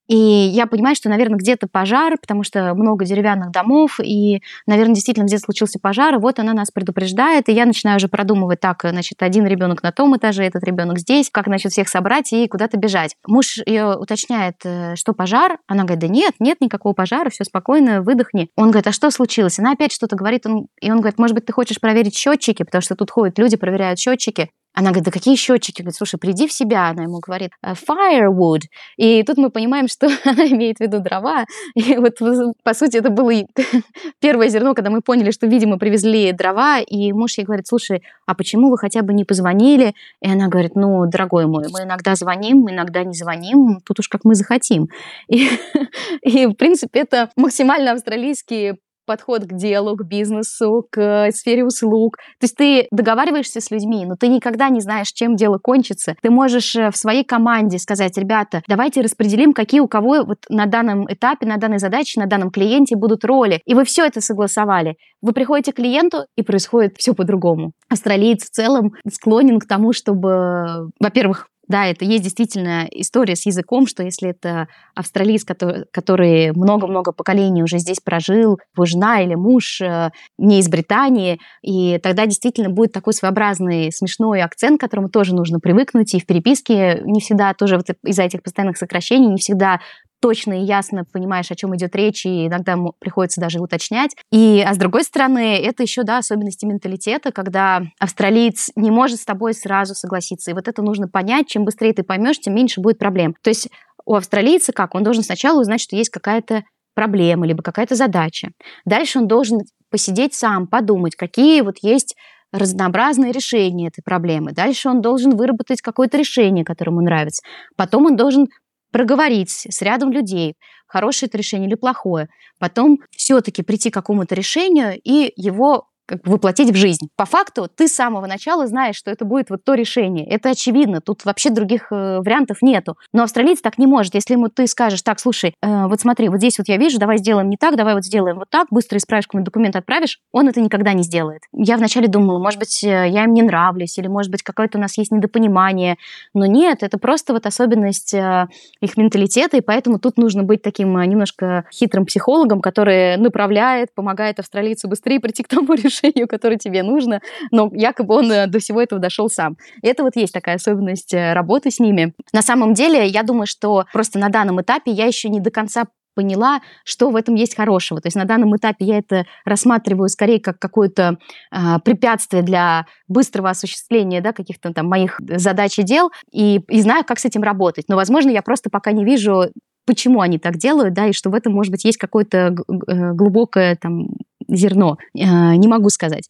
и я понимаю, что, наверное, где-то пожар, потому что много деревянных домов, и, наверное, действительно где-то случился пожар, и вот она нас предупреждает, и я начинаю уже продумывать, так, значит, один ребенок на том этаже, этот ребенок здесь, как, значит, всех собрать и куда-то бежать. Муж ее уточняет, э, что пожар, она говорит, да нет, нет никакого пожара, все спокойно, выдохни. Он говорит, а что случилось? Она опять что-то говорит, он, и он говорит, может быть, ты хочешь проверить счетчики, потому что тут ходят люди, проверяют счетчики. Она говорит, да какие счетчики? Говорит, слушай, приди в себя. Она ему говорит, «Э, firewood. И тут мы понимаем, что [laughs] она имеет в виду дрова. И вот, по сути, это было [laughs] первое зерно, когда мы поняли, что, видимо, привезли дрова. И муж ей говорит, слушай, а почему вы хотя бы не позвонили? И она говорит, ну, дорогой мой, мы иногда звоним, иногда не звоним, тут уж как мы захотим. И, [laughs] и в принципе, это максимально австралийские подход к делу, к бизнесу, к сфере услуг. То есть ты договариваешься с людьми, но ты никогда не знаешь, чем дело кончится. Ты можешь э, в своей команде сказать, ребята, давайте распределим, какие у кого вот на данном этапе, на данной задаче, на данном клиенте будут роли. И вы все это согласовали. Вы приходите к клиенту, и происходит все по-другому. Австралиец в целом склонен к тому, чтобы, во-первых, да, это есть действительно история с языком, что если это австралиец, который, много-много поколений уже здесь прожил, его жена или муж э, не из Британии, и тогда действительно будет такой своеобразный смешной акцент, к которому тоже нужно привыкнуть, и в переписке не всегда тоже вот из-за этих постоянных сокращений не всегда точно и ясно понимаешь, о чем идет речь, и иногда приходится даже уточнять. И, а с другой стороны, это еще, да, особенности менталитета, когда австралиец не может с тобой сразу согласиться. И вот это нужно понять. Чем быстрее ты поймешь, тем меньше будет проблем. То есть у австралийца как? Он должен сначала узнать, что есть какая-то проблема, либо какая-то задача. Дальше он должен посидеть сам, подумать, какие вот есть разнообразные решения этой проблемы. Дальше он должен выработать какое-то решение, которое ему нравится. Потом он должен проговорить с рядом людей, хорошее это решение или плохое, потом все-таки прийти к какому-то решению и его как бы воплотить в жизнь. По факту ты с самого начала знаешь, что это будет вот то решение. Это очевидно, тут вообще других э, вариантов нету. Но австралиец так не может. Если ему ты скажешь, так, слушай, э, вот смотри, вот здесь вот я вижу, давай сделаем не так, давай вот сделаем вот так, быстро исправишь какой-нибудь документ, отправишь, он это никогда не сделает. Я вначале думала, может быть, э, я им не нравлюсь, или, может быть, какое-то у нас есть недопонимание. Но нет, это просто вот особенность э, их менталитета, и поэтому тут нужно быть таким э, немножко хитрым психологом, который направляет, помогает австралийцу быстрее прийти к тому [laughs] решению, решению, которое тебе нужно, но якобы он э, до всего этого дошел сам. И это вот есть такая особенность э, работы с ними. На самом деле, я думаю, что просто на данном этапе я еще не до конца поняла, что в этом есть хорошего. То есть на данном этапе я это рассматриваю скорее как какое-то э, препятствие для быстрого осуществления да, каких-то там моих задач и дел, и, и знаю, как с этим работать. Но, возможно, я просто пока не вижу почему они так делают, да, и что в этом, может быть, есть какое-то глубокое там зерно. Не могу сказать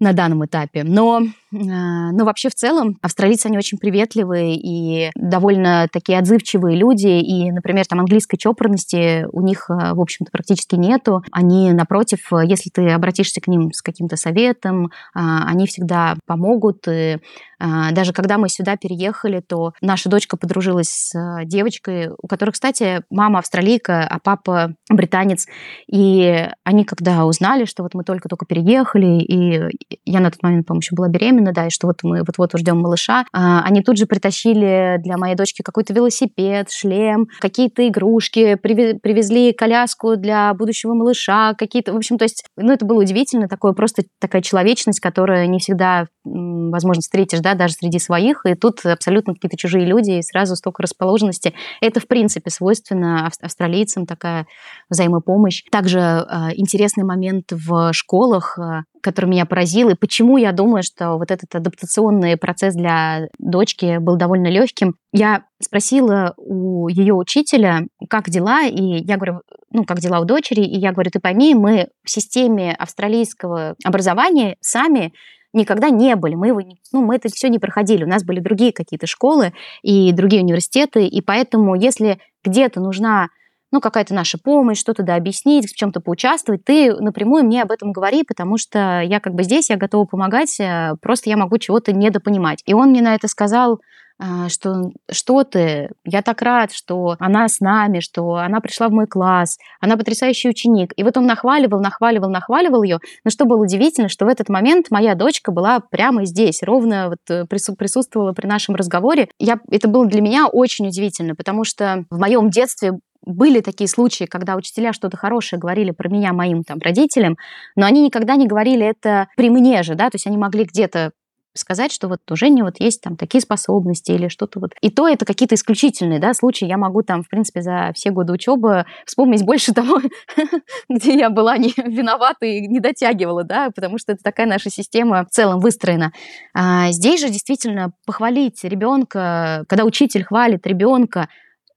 на данном этапе. Но, но вообще в целом австралийцы, они очень приветливые и довольно такие отзывчивые люди. И, например, там английской чопорности у них, а, в общем-то, практически нету. Они, напротив, если ты обратишься к ним с каким-то советом, а, они всегда помогут. И даже когда мы сюда переехали, то наша дочка подружилась с девочкой, у которой, кстати, мама австралийка, а папа британец. И они, когда узнали, что вот мы только-только переехали, и я на тот момент, по-моему, еще была беременна, да, и что вот мы вот-вот ждем малыша, а, они тут же притащили для моей дочки какой-то велосипед, шлем, какие-то игрушки, привезли коляску для будущего малыша, какие-то, в общем, то есть, ну, это было удивительно, такое просто такая человечность, которая не всегда, возможно, встретишь, да, даже среди своих, и тут абсолютно какие-то чужие люди, и сразу столько расположенности. Это, в принципе, свойственно австралийцам, такая взаимопомощь. Также э, интересный момент в школах, э, который меня поразил, и почему я думаю, что вот этот адаптационный процесс для дочки был довольно легким. Я спросила у ее учителя, как дела, и я говорю, ну, как дела у дочери, и я говорю, ты пойми, мы в системе австралийского образования сами никогда не были. Мы, его, ну, мы это все не проходили. У нас были другие какие-то школы и другие университеты, и поэтому, если где-то нужна ну, какая-то наша помощь, что-то да объяснить, в чем-то поучаствовать, ты напрямую мне об этом говори, потому что я как бы здесь, я готова помогать, э, просто я могу чего-то недопонимать. И он мне на это сказал, э, что что ты, я так рад, что она с нами, что она пришла в мой класс, она потрясающий ученик. И вот он нахваливал, нахваливал, нахваливал ее. Но что было удивительно, что в этот момент моя дочка была прямо здесь, ровно вот э, присутствовала при нашем разговоре. Я, это было для меня очень удивительно, потому что в моем детстве были такие случаи, когда учителя что-то хорошее говорили про меня моим там родителям, но они никогда не говорили это при мне же, да, то есть они могли где-то сказать, что вот у Жени вот есть там такие способности или что-то вот. И то это какие-то исключительные, да, случаи. Я могу там, в принципе, за все годы учебы вспомнить больше [laughs] того, где я была не [laughs] виновата и не дотягивала, да, потому что это такая наша система в целом выстроена. А здесь же действительно похвалить ребенка, когда учитель хвалит ребенка,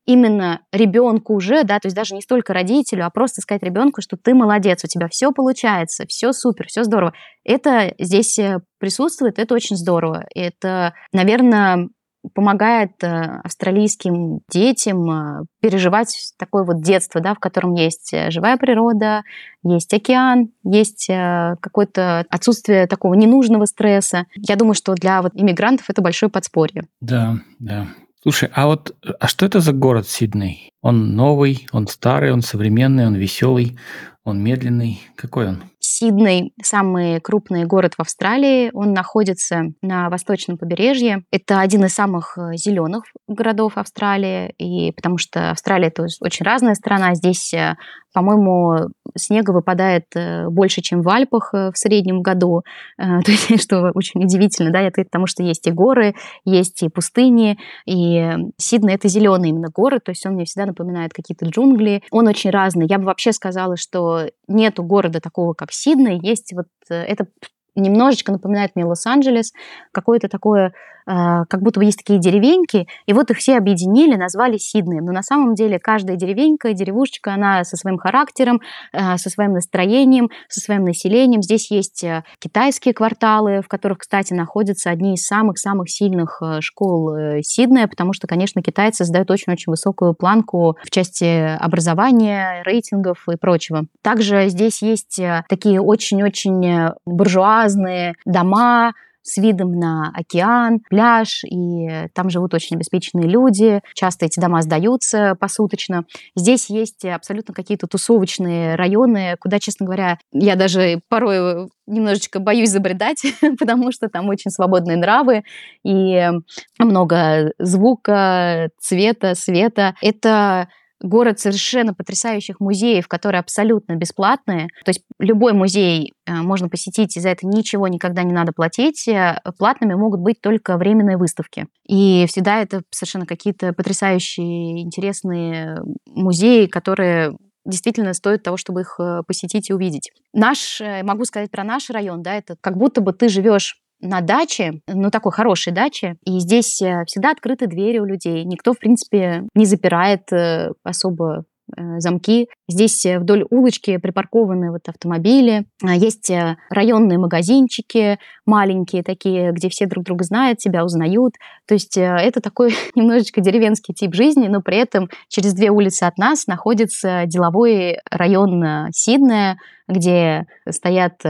именно ребенку уже, да, то есть даже не столько родителю, а просто сказать ребенку, что ты молодец, у тебя все получается, все супер, все здорово. Это здесь э, присутствует, это очень здорово. Это, наверное, помогает э, австралийским детям э, переживать такое вот детство, да, в котором есть живая природа, есть океан, есть какое-то отсутствие такого ненужного стресса. Я думаю, что для вот иммигрантов это большое подспорье. Да, да. Слушай, а вот а что это за город Сидней? Он новый, он старый, он современный, он веселый, он медленный. Какой он? Сидней – самый крупный город в Австралии. Он находится на восточном побережье. Это один из самых э, зеленых городов Австралии, и потому что Австралия – это очень разная страна. Здесь э, по-моему, снега выпадает э, больше, чем в Альпах в среднем году. [laughs] То есть, что очень удивительно, да, это потому что есть и горы, есть и пустыни, и Сидней — это зеленый именно город, то есть он мне всегда напоминает какие-то джунгли. Он очень разный. Я бы вообще сказала, что нету города такого, как Сидней. Есть вот э, это немножечко напоминает мне Лос-Анджелес, какое-то такое как будто бы есть такие деревеньки, и вот их все объединили, назвали Сиднеем. Но на самом деле каждая деревенька, деревушечка, она со своим характером, а, со своим настроением, со своим населением. Здесь есть э, китайские кварталы, в которых, кстати, находятся одни из самых-самых сильных э, школ э, Сиднея, потому что, конечно, китайцы задают очень-очень высокую планку в части образования, рейтингов и прочего. Также здесь есть такие очень-очень буржуазные дома, с видом на океан, пляж, и там живут очень обеспеченные люди. Часто эти дома сдаются посуточно. Здесь есть абсолютно какие-то тусовочные районы, куда, честно говоря, я даже порой немножечко боюсь забредать, [laughs] потому что там очень свободные нравы и много звука, цвета, света. Это город совершенно потрясающих музеев, которые абсолютно бесплатные. То есть любой музей э, можно посетить, и за это ничего никогда не надо платить. Э, платными могут быть только временные выставки. И всегда это совершенно какие-то потрясающие, интересные музеи, которые действительно стоит того, чтобы их э, посетить и увидеть. Наш, могу сказать про наш район, да, это как будто бы ты живешь на даче, ну, такой хорошей даче, и здесь э, всегда открыты двери у людей. Никто, в принципе, не запирает э, особо Э, замки. Здесь вдоль улочки припаркованы вот автомобили. А, есть районные магазинчики маленькие такие, где все друг друга знают, себя узнают. То есть это такой [laughs] немножечко деревенский тип жизни, но при этом через две улицы от нас находится деловой район Сиднея, где стоят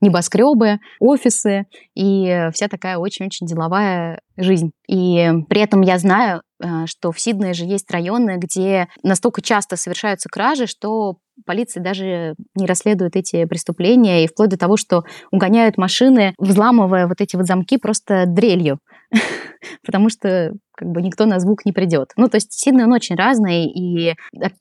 небоскребы, офисы и вся такая очень-очень деловая жизнь. И при этом я знаю, Э, что в Сиднее же есть районы, где настолько часто совершаются кражи, что полиция даже не расследует эти преступления, и вплоть до того, что угоняют машины, взламывая вот эти вот замки просто дрелью, [laughs] потому что как бы никто на звук не придет. Ну, то есть Сидней, он очень разный, и э,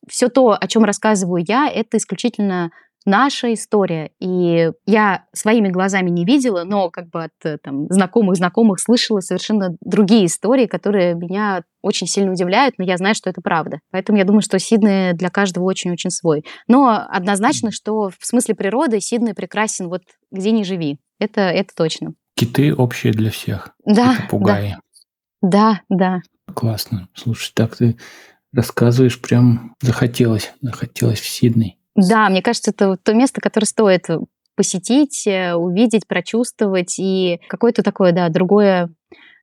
все то, о чем рассказываю я, это исключительно наша история. И я своими глазами не видела, но как бы от э, там, знакомых знакомых слышала совершенно другие истории, которые меня очень сильно удивляют, но я знаю, что это правда. Поэтому я думаю, что Сиднey для каждого очень-очень свой. Но однозначно, что в смысле природы Сиднey прекрасен вот где ни живи. Это, это точно. Киты общие для всех. Да. И попугаи. Да, да. Классно. Слушай, так ты рассказываешь, прям захотелось, захотелось в Сидней. Да, мне кажется, это то место, которое стоит посетить, э, увидеть, прочувствовать и какое-то такое, да, другое,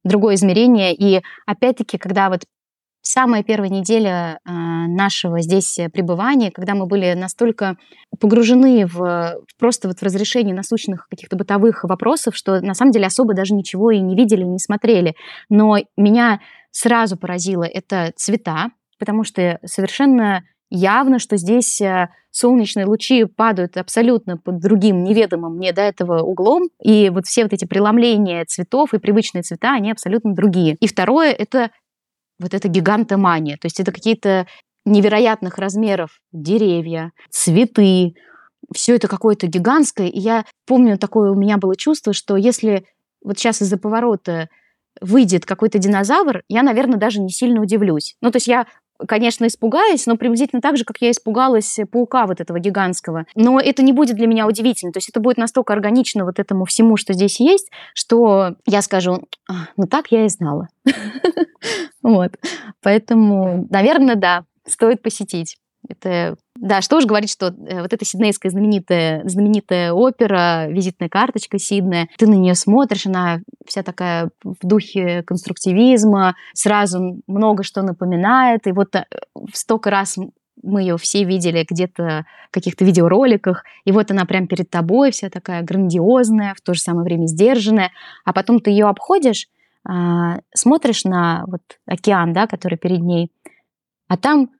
другое измерение. И опять-таки, когда вот самая первая неделя э, нашего здесь пребывания, когда мы были настолько погружены в просто вот в разрешение насущных каких-то бытовых вопросов, что на самом деле особо даже ничего и не видели, не смотрели. Но меня сразу поразило это цвета, потому что совершенно явно, что здесь э, солнечные лучи падают абсолютно под другим неведомым мне до этого углом, и вот все вот эти преломления цветов и привычные цвета, они абсолютно другие. И второе — это вот эта гигантомания, то есть это какие-то невероятных размеров деревья, цветы, все это какое-то гигантское. И я помню, такое у меня было чувство, что если вот сейчас из-за поворота выйдет какой-то динозавр, я, наверное, даже не сильно удивлюсь. Ну, то есть я конечно, испугаюсь, но приблизительно так же, как я испугалась паука вот этого гигантского. Но это не будет для меня удивительно. То есть это будет настолько органично вот этому всему, что здесь есть, что я скажу, «А, ну так я и знала. [laughs] Вот. Поэтому, наверное, да, стоит посетить. Это, да, что уж говорить, что э, вот эта сиднейская знаменитая, знаменитая опера, визитная карточка Сиднея, ты на нее смотришь, она вся такая в духе конструктивизма, сразу много что напоминает, и вот э, столько раз мы ее все видели где-то в каких-то видеороликах, и вот она прям перед тобой, вся такая грандиозная, в то же самое время сдержанная, а потом ты ее обходишь, а, смотришь на вот океан, да, который перед ней, а там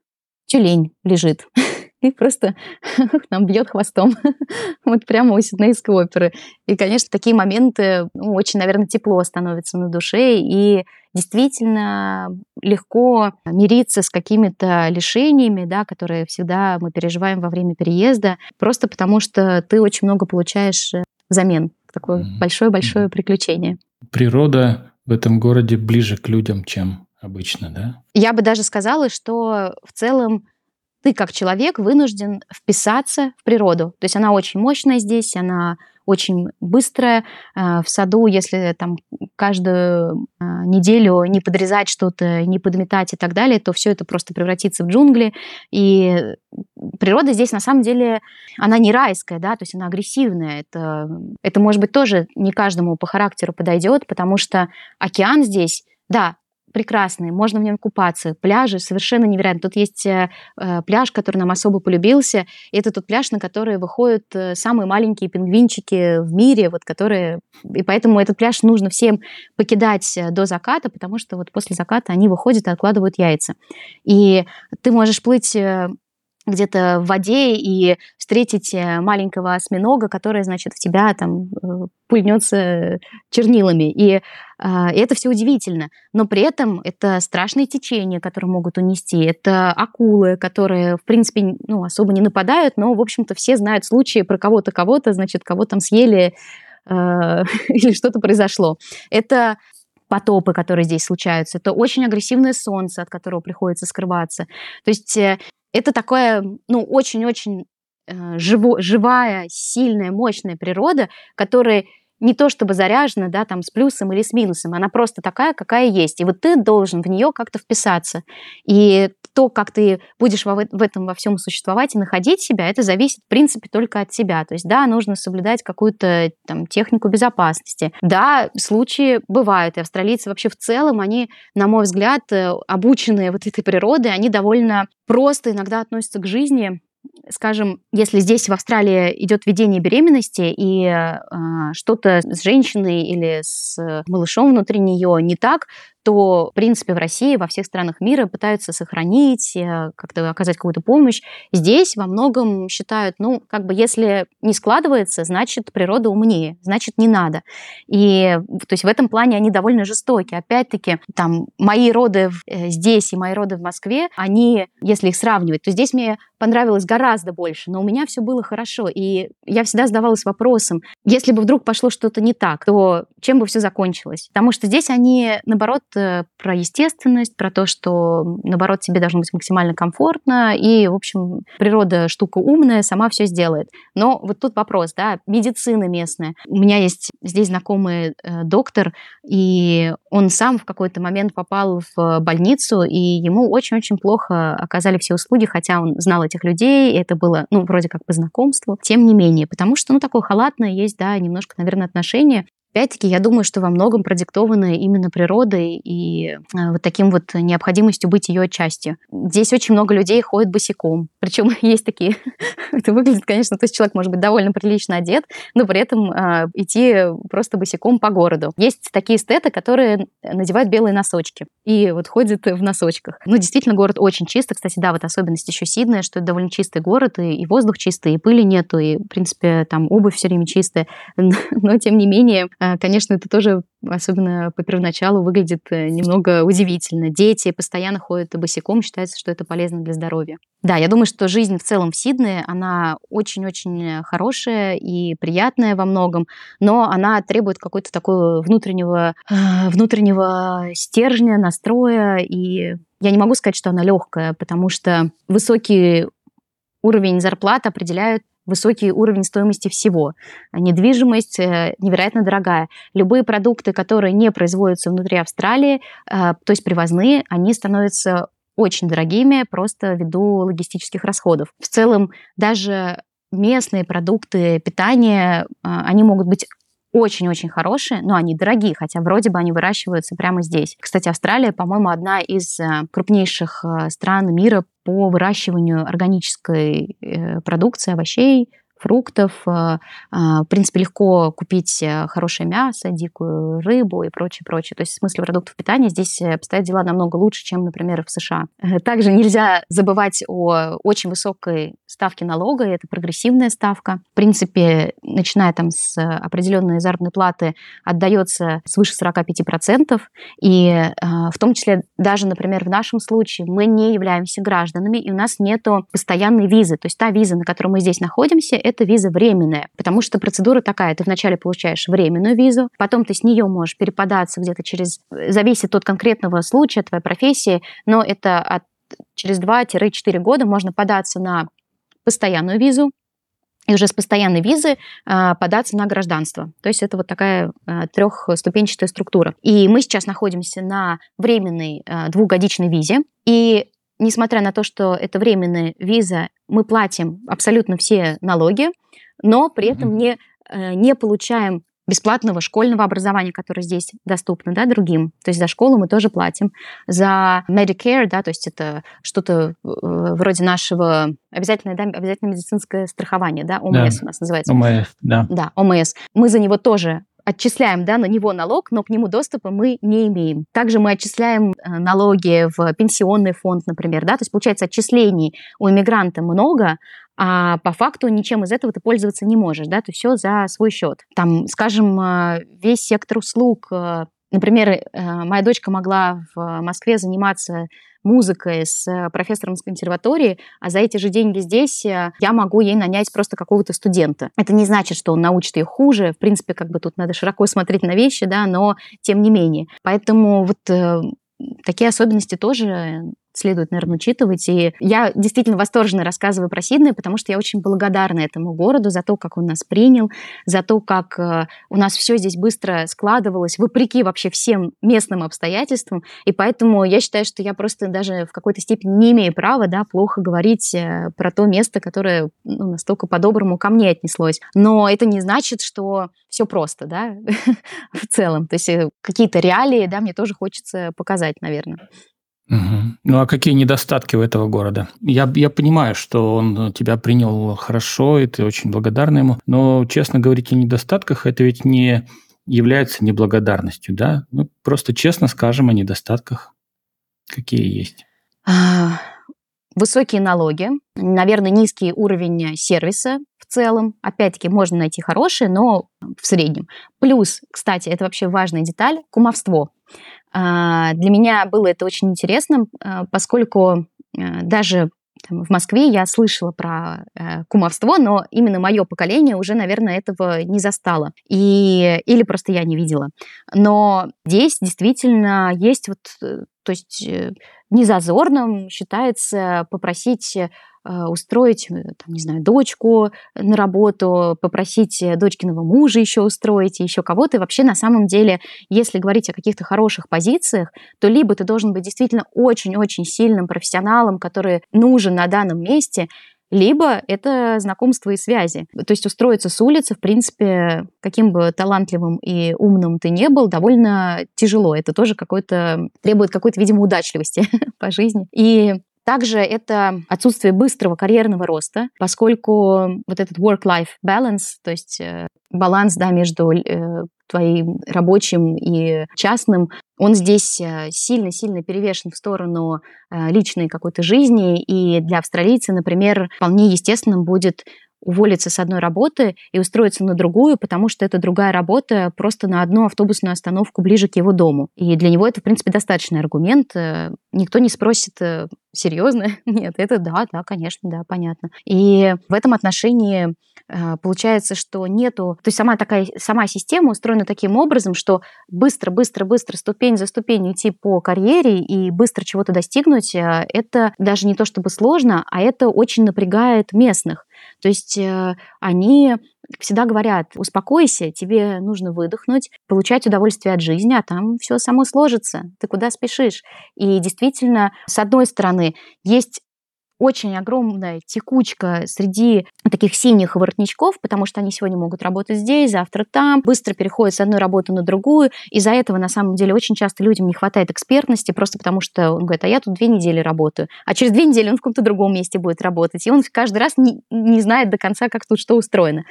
тюлень лежит [laughs] и просто [laughs] нам бьет хвостом. [laughs] вот прямо у Сиднейской оперы. И, конечно, такие моменты ну, очень, наверное, тепло становится на душе, и действительно легко мириться с какими-то лишениями, да, которые всегда мы переживаем во время переезда, просто потому что ты очень много получаешь взамен. Такое большое-большое mm-hmm. приключение. Природа в этом городе ближе к людям, чем обычно, да? Я бы даже сказала, что в целом ты как человек вынужден вписаться в природу. То есть она очень мощная здесь, она очень быстрая. Э, в саду, если там каждую э, неделю не подрезать что-то, не подметать и так далее, то все это просто превратится в джунгли. И природа здесь на самом деле, она не райская, да, то есть она агрессивная. Это, это может быть тоже не каждому по характеру подойдет, потому что океан здесь, да, прекрасный, можно в нем купаться. Пляжи совершенно невероятные. Тут есть э, э, пляж, который нам особо полюбился. И это тот пляж, на который выходят э, самые маленькие пингвинчики в мире, вот которые... И поэтому этот пляж нужно всем покидать э, до заката, потому что вот после заката они выходят и откладывают яйца. И ты можешь плыть где-то в воде и встретить э, маленького осьминога, который, значит, в тебя там э, пульнется чернилами. И, а, и это все удивительно. Но при этом это страшные течения, которые могут унести. Это акулы, которые, в принципе, ну, особо не нападают, но, в общем-то, все знают случаи про кого-то, кого-то, значит, кого там съели э, [laughs] или что-то произошло. Это потопы, которые здесь случаются. Это очень агрессивное солнце, от которого приходится скрываться. То есть это такое, ну, очень-очень э, живо, живая, сильная, мощная природа, которая не то чтобы заряжена, да, там с плюсом или с минусом, она просто такая, какая есть. И вот ты должен в нее как-то вписаться. И то, как ты будешь в этом во всем существовать и находить себя, это зависит, в принципе, только от тебя. То есть, да, нужно соблюдать какую-то там технику безопасности. Да, случаи бывают, и австралийцы вообще в целом, они, на мой взгляд, э, обученные вот этой природой, они довольно просто иногда относятся к жизни скажем, если здесь в Австралии идет ведение беременности и э, что-то с женщиной или с малышом внутри нее не так, то, в принципе, в России, во всех странах мира пытаются сохранить, э, как-то оказать какую-то помощь. Здесь во многом считают, ну, как бы, если не складывается, значит, природа умнее, значит, не надо. И, то есть, в этом плане они довольно жестоки. Опять-таки, там, мои роды э, здесь и мои роды в Москве, они, если их сравнивать, то здесь мне понравилось гораздо больше, но у меня все было хорошо. И я всегда задавалась вопросом, если бы вдруг пошло что-то не так, то чем бы все закончилось? Потому что здесь они, наоборот, про естественность, про то, что, наоборот, тебе должно быть максимально комфортно, и, в общем, природа штука умная, сама все сделает. Но вот тут вопрос, да, медицина местная. У меня есть здесь знакомый э, доктор, и он сам в какой-то момент попал в больницу, и ему очень-очень плохо оказали все услуги, хотя он знал этих людей, и это было, ну, вроде как по знакомству, тем не менее, потому что, ну, такое халатное есть, да, немножко, наверное, отношение Опять-таки, я думаю, что во многом продиктовано именно природой и э, вот таким вот необходимостью быть ее частью. Здесь очень много людей ходят босиком. [laughs] Причем есть такие... [laughs] Это выглядит, конечно, то есть человек может быть довольно прилично одет, но при этом э, идти просто босиком по городу. Есть такие эстеты, которые надевают белые носочки и вот ходят в носочках. Ну, действительно, город очень чистый. Кстати, да, вот особенность еще Сиднея, что это довольно чистый город, и, воздух чистый, и пыли нету, и, в принципе, там обувь все время чистая. [laughs] Но, тем не менее, а, конечно, это тоже, особенно по первоначалу, выглядит э, немного удивительно. Дети постоянно ходят босиком, считается, что это полезно для здоровья. Да, я думаю, что жизнь в целом в Сиднее, она очень-очень хорошая и приятная во многом, но она требует какой-то такой внутреннего, а, внутреннего стержня, настроя, и я не могу сказать, что она легкая, потому что высокий уровень зарплат определяют высокий уровень стоимости всего. Недвижимость э, невероятно дорогая. Любые продукты, которые не производятся внутри Австралии, э, то есть привозные, они становятся очень дорогими просто ввиду логистических расходов. В целом, даже местные продукты питания, э, они могут быть очень-очень хорошие, но они дорогие, хотя вроде бы они выращиваются прямо здесь. Кстати, Австралия, по-моему, одна из крупнейших стран мира по выращиванию органической э, продукции, овощей, фруктов. Э, а, в принципе, легко купить э, хорошее мясо, дикую рыбу и прочее, прочее. То есть в смысле продуктов питания здесь обстоят дела намного лучше, чем, например, в США. Также нельзя забывать о очень высокой ставке налога, это прогрессивная ставка. В принципе, начиная там с определенной заработной платы, отдается свыше 45%. И в том числе даже, например, в нашем случае мы не являемся гражданами, и у нас нет постоянной визы. То есть та виза, на которой мы здесь находимся, это виза временная, потому что процедура такая. Ты вначале получаешь временную визу, потом ты с нее можешь перепадаться где-то через... Зависит от конкретного случая, твоей профессии, но это от через 2-4 года можно податься на постоянную визу, и уже с постоянной визы э, податься на гражданство. То есть это вот такая э, трехступенчатая структура. И мы сейчас находимся на временной э, двухгодичной визе. И несмотря на то, что это временная виза, мы платим абсолютно все налоги, но при этом не, э, не получаем бесплатного школьного образования, которое здесь доступно да, другим. То есть за школу мы тоже платим. За Medicare, да, то есть это что-то э, вроде нашего обязательное, да, обязательное медицинское страхование, да, ОМС да. у нас называется. ОМС, да. Да, ОМС. Мы за него тоже отчисляем да, на него налог, но к нему доступа мы не имеем. Также мы отчисляем э, налоги в пенсионный фонд, например. Да? То есть, получается, отчислений у иммигранта много, а по факту ничем из этого ты пользоваться не можешь, да, то все за свой счет. Там, скажем, э, весь сектор услуг, э, например, моя дочка могла в Москве заниматься музыкой с э, профессором с консерватории, а за эти же деньги здесь э, я могу ей нанять просто какого-то студента. Это не значит, что он научит ее хуже. В принципе, как бы тут надо широко смотреть на вещи, да, но тем не менее. Поэтому вот э, такие особенности тоже следует, наверное, учитывать. И я действительно восторженно рассказываю про Сидней, потому что я очень благодарна этому городу за то, как он нас принял, за то, как э, у нас все здесь быстро складывалось, вопреки вообще всем местным обстоятельствам. И поэтому я считаю, что я просто даже в какой-то степени не имею права да, плохо говорить э, про то место, которое ну, настолько по-доброму ко мне отнеслось. Но это не значит, что все просто, да, [laughs] в целом. То есть э, какие-то реалии, да, мне тоже хочется показать, наверное. Угу. Ну а какие недостатки у этого города? Я, я понимаю, что он тебя принял хорошо, и ты очень благодарна ему, но, честно говорить о недостатках, это ведь не является неблагодарностью, да? Ну, просто честно скажем о недостатках, какие есть. А, высокие налоги, наверное, низкий уровень сервиса в целом. Опять-таки, можно найти хорошие, но в среднем. Плюс, кстати, это вообще важная деталь, кумовство. А, для меня было это очень интересно, а, поскольку а, даже в Москве я слышала про э, кумовство, но именно мое поколение уже, наверное, этого не застало. И, или просто я не видела. Но здесь действительно есть вот, э, то есть э, незазорным считается попросить Э, устроить, э, там, не знаю, дочку на работу, попросить дочкиного мужа еще устроить, еще кого-то. И вообще, на самом деле, если говорить о каких-то хороших позициях, то либо ты должен быть действительно очень-очень сильным профессионалом, который нужен на данном месте, либо это знакомство и связи. То есть устроиться с улицы, в принципе, каким бы талантливым и умным ты не был, довольно тяжело. Это тоже какой-то требует какой-то, видимо, удачливости [laughs] по жизни. И также это отсутствие быстрого карьерного роста, поскольку вот этот work-life balance, то есть э, баланс да, между э, твоим рабочим и частным, он здесь э, сильно-сильно перевешен в сторону личной какой-то жизни. И для австралийца, например, вполне естественным будет уволиться с одной работы и устроиться на другую, потому что это другая работа просто на одну автобусную остановку ближе к его дому. И для него это, в принципе, достаточный аргумент. Э, никто не спросит, э, серьезно? [laughs] Нет, это да, да, конечно, да, понятно. И в этом отношении э, получается, что нету... То есть сама такая, сама система устроена таким образом, что быстро, быстро, быстро, ступень за ступенью идти по карьере и быстро чего-то достигнуть, это даже не то чтобы сложно, а это очень напрягает местных. То есть э, они всегда говорят, успокойся, тебе нужно выдохнуть, получать удовольствие от жизни, а там все само сложится, ты куда спешишь. И действительно, с одной стороны, есть очень огромная текучка среди таких синих воротничков, потому что они сегодня могут работать здесь, завтра там, быстро переходят с одной работы на другую. Из-за этого, на самом деле, очень часто людям не хватает экспертности, просто потому что он говорит, а я тут две недели работаю, а через две недели он в каком-то другом месте будет работать, и он каждый раз не, не знает до конца, как тут что устроено.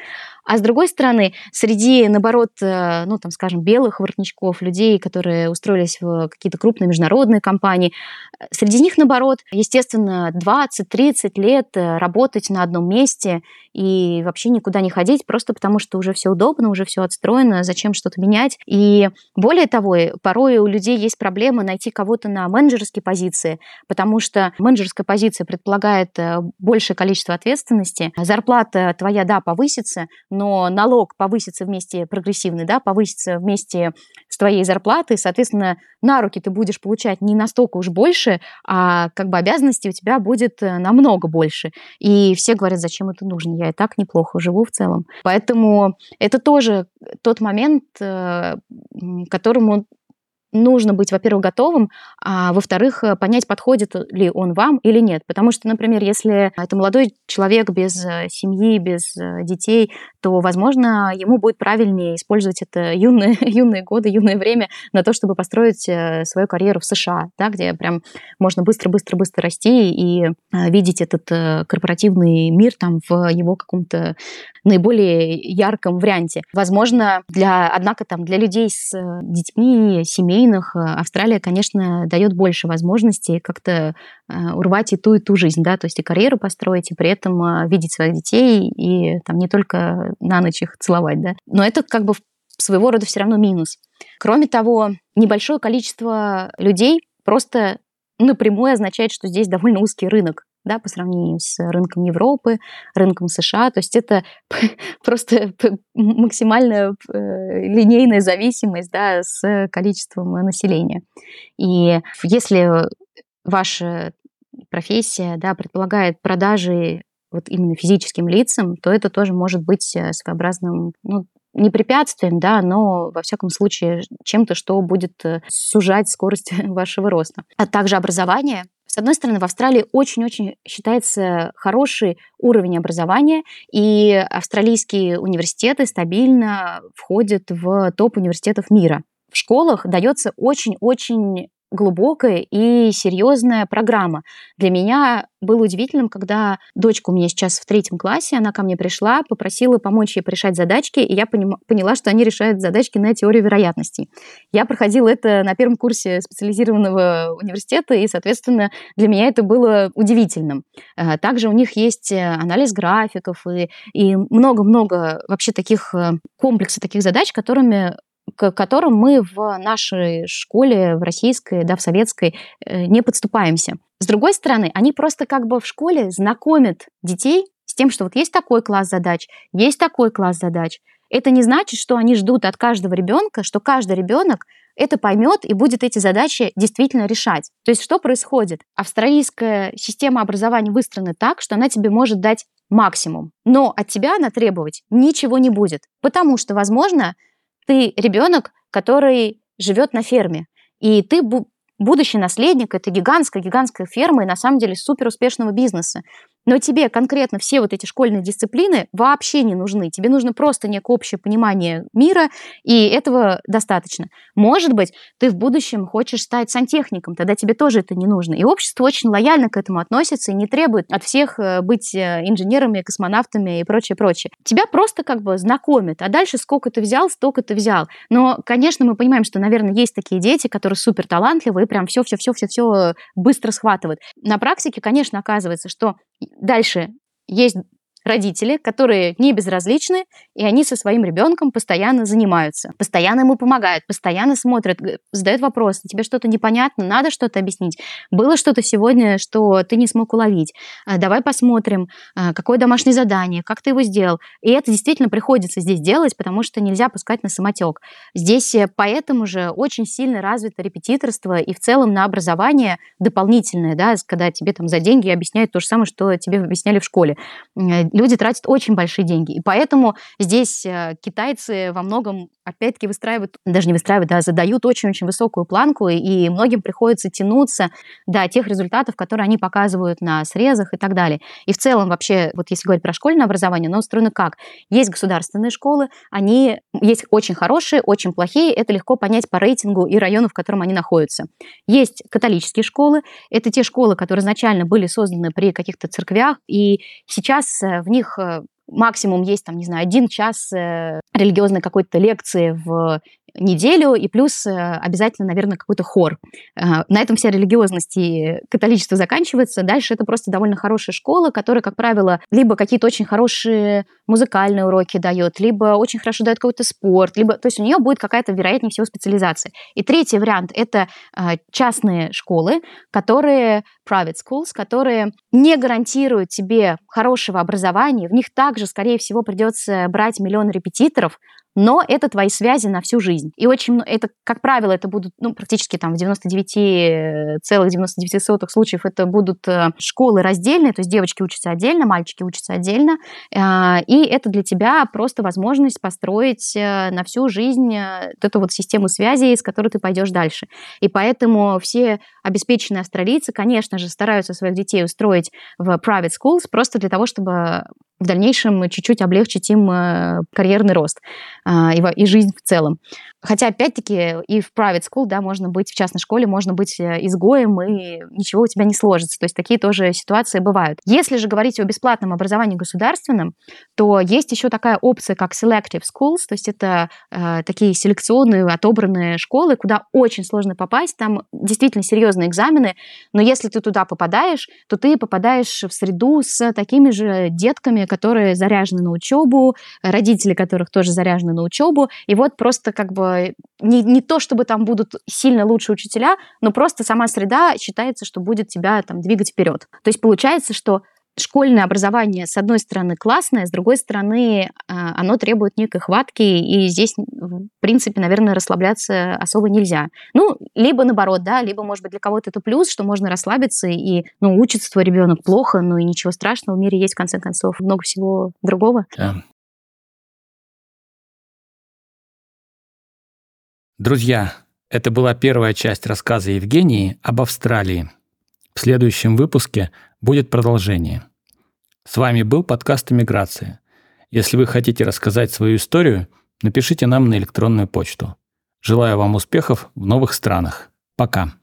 А с другой стороны, среди, наоборот, э, ну, там, скажем, белых воротничков, людей, которые устроились в какие-то крупные международные компании, э, среди них, наоборот, естественно, 20-30 лет э, работать на одном месте и вообще никуда не ходить, просто потому что уже все удобно, уже все отстроено, зачем что-то менять. И более того, порой у людей есть проблема найти кого-то на менеджерской позиции, потому что менеджерская позиция предполагает большее количество ответственности, зарплата твоя, да, повысится, но налог повысится вместе прогрессивный, да, повысится вместе с твоей зарплатой, соответственно, на руки ты будешь получать не настолько уж больше, а как бы обязанностей у тебя будет э, намного больше. И все говорят, зачем это нужно, я и так неплохо живу в целом. Поэтому это тоже тот момент, э, которому нужно быть, во-первых, готовым, а во-вторых, э, понять, подходит ли он вам или нет. Потому что, например, если это молодой человек без э, семьи, без э, детей, то, возможно, ему будет правильнее использовать это юные, [laughs] юные годы, юное время на то, чтобы построить свою карьеру в США, да, где прям можно быстро-быстро-быстро расти и видеть этот корпоративный мир там в его каком-то наиболее ярком варианте. Возможно, для, однако, там, для людей с детьми, семей, семейных э, Австралия, конечно, дает больше возможностей как-то э, урвать и ту, и ту жизнь, да, то есть и карьеру построить, и при этом э, видеть своих детей, и там не только на ночь их целовать, да. Но это как бы своего рода все равно минус. Кроме того, небольшое количество людей просто напрямую означает, что здесь довольно узкий рынок да, по сравнению с рынком Европы, рынком США. То есть это [laughs] просто максимальная э, линейная зависимость да, с количеством населения. И если ваша профессия да, предполагает продажи вот именно физическим лицам, то это тоже может быть э, своеобразным ну, не препятствием, да, но, во всяком случае, чем-то, что будет э, сужать скорость [laughs] вашего роста. А также образование. С одной стороны, в Австралии очень-очень считается хороший уровень образования, и австралийские университеты стабильно входят в топ университетов мира. В школах дается очень-очень глубокая и серьезная программа. Для меня было удивительным, когда дочка у меня сейчас в третьем классе, она ко мне пришла, попросила помочь ей решать задачки, и я поняла, что они решают задачки на теорию вероятностей. Я проходила это на первом курсе специализированного университета, и, соответственно, для меня это было удивительным. Э, также у них есть э, анализ графиков и много-много вообще таких э, комплексов таких задач, которыми к которым мы в нашей школе, в российской, да, в советской, э, не подступаемся. С другой стороны, они просто как бы в школе знакомят детей с тем, что вот есть такой класс задач, есть такой класс задач. Это не значит, что они ждут от каждого ребенка, что каждый ребенок это поймет и будет эти задачи действительно решать. То есть что происходит? Австралийская система образования выстроена так, что она тебе может дать максимум, но от тебя она требовать ничего не будет, потому что, возможно, ты ребенок, который живет на ферме, и ты будущий наследник этой гигантской-гигантской фермы и на самом деле супер успешного бизнеса. Но тебе конкретно все вот эти школьные дисциплины вообще не нужны. Тебе нужно просто некое общее понимание мира, и этого достаточно. Может быть, ты в будущем хочешь стать сантехником, тогда тебе тоже это не нужно. И общество очень лояльно к этому относится и не требует от всех э, быть э, инженерами, космонавтами и прочее, прочее. Тебя просто как бы знакомят, а дальше сколько ты взял, столько ты взял. Но, конечно, мы понимаем, что, наверное, есть такие дети, которые супер талантливые и прям все-все-все-все-все быстро схватывают. На практике, конечно, оказывается, что Дальше. Есть родители, которые не безразличны, и они со своим ребенком постоянно занимаются, постоянно ему помогают, постоянно смотрят, задают вопросы, тебе что-то непонятно, надо что-то объяснить. Было что-то сегодня, что ты не смог уловить. А, давай посмотрим, а, какое домашнее задание, как ты его сделал. И это действительно приходится здесь делать, потому что нельзя пускать на самотек. Здесь э, поэтому же очень сильно развито репетиторство и в целом на образование дополнительное, да, когда тебе там за деньги объясняют то же самое, что тебе объясняли в школе люди тратят очень большие деньги. И поэтому здесь э, китайцы во многом, опять-таки, выстраивают, даже не выстраивают, да, задают очень-очень высокую планку, и многим приходится тянуться до тех результатов, которые они показывают на срезах и так далее. И в целом вообще, вот если говорить про школьное образование, оно устроено как? Есть государственные школы, они есть очень хорошие, очень плохие, это легко понять по рейтингу и району, в котором они находятся. Есть католические школы, это те школы, которые изначально были созданы при каких-то церквях, и сейчас э, в них э, максимум есть, там, не знаю, один час э, религиозной какой-то лекции в неделю, и плюс э, обязательно, наверное, какой-то хор. Э, на этом вся религиозность и католичество заканчивается. Дальше это просто довольно хорошая школа, которая, как правило, либо какие-то очень хорошие музыкальные уроки дает, либо очень хорошо дает какой-то спорт, либо, то есть у нее будет какая-то, вероятнее всего, специализация. И третий вариант – это э, частные школы, которые, private schools, которые не гарантируют тебе хорошего образования, в них также, скорее всего, придется брать миллион репетиторов, но это твои связи на всю жизнь. И очень, это, как правило, это будут, ну, практически там в 99,99 случаев это будут э, школы раздельные, то есть девочки учатся отдельно, мальчики учатся отдельно, э, и это для тебя просто возможность построить э, на всю жизнь вот эту вот систему связей, с которой ты пойдешь дальше. И поэтому все обеспеченные австралийцы, конечно же, стараются своих детей устроить в private schools просто для того, чтобы в дальнейшем чуть-чуть облегчить им э, карьерный рост а, и жизнь в целом. Хотя, опять-таки, и в private school, да, можно быть, в частной школе можно быть э, изгоем, и ничего у тебя не сложится. То есть такие тоже ситуации бывают. Если же говорить о бесплатном образовании государственном, то есть еще такая опция, как selective schools, то есть это э, такие селекционные, отобранные школы, куда очень сложно попасть, там действительно серьезные экзамены, но если ты туда попадаешь, то ты попадаешь в среду с такими же детками, которые заряжены на учебу, родители которых тоже заряжены на учебу, и вот просто как бы не, не то, чтобы там будут сильно лучше учителя, но просто сама среда считается, что будет тебя там двигать вперед. То есть получается, что школьное образование, с одной стороны, классное, с другой стороны, а, оно требует некой хватки, и здесь, в принципе, наверное, расслабляться особо нельзя. Ну, либо наоборот, да, либо, может быть, для кого-то это плюс, что можно расслабиться, и, ну, учится твой ребенок плохо, ну и ничего страшного, в мире есть, в конце концов, много всего другого. Да. Друзья, это была первая часть рассказа Евгении об Австралии. В следующем выпуске будет продолжение. С вами был подкаст «Иммиграция». Если вы хотите рассказать свою историю, напишите нам на электронную почту. Желаю вам успехов в новых странах. Пока.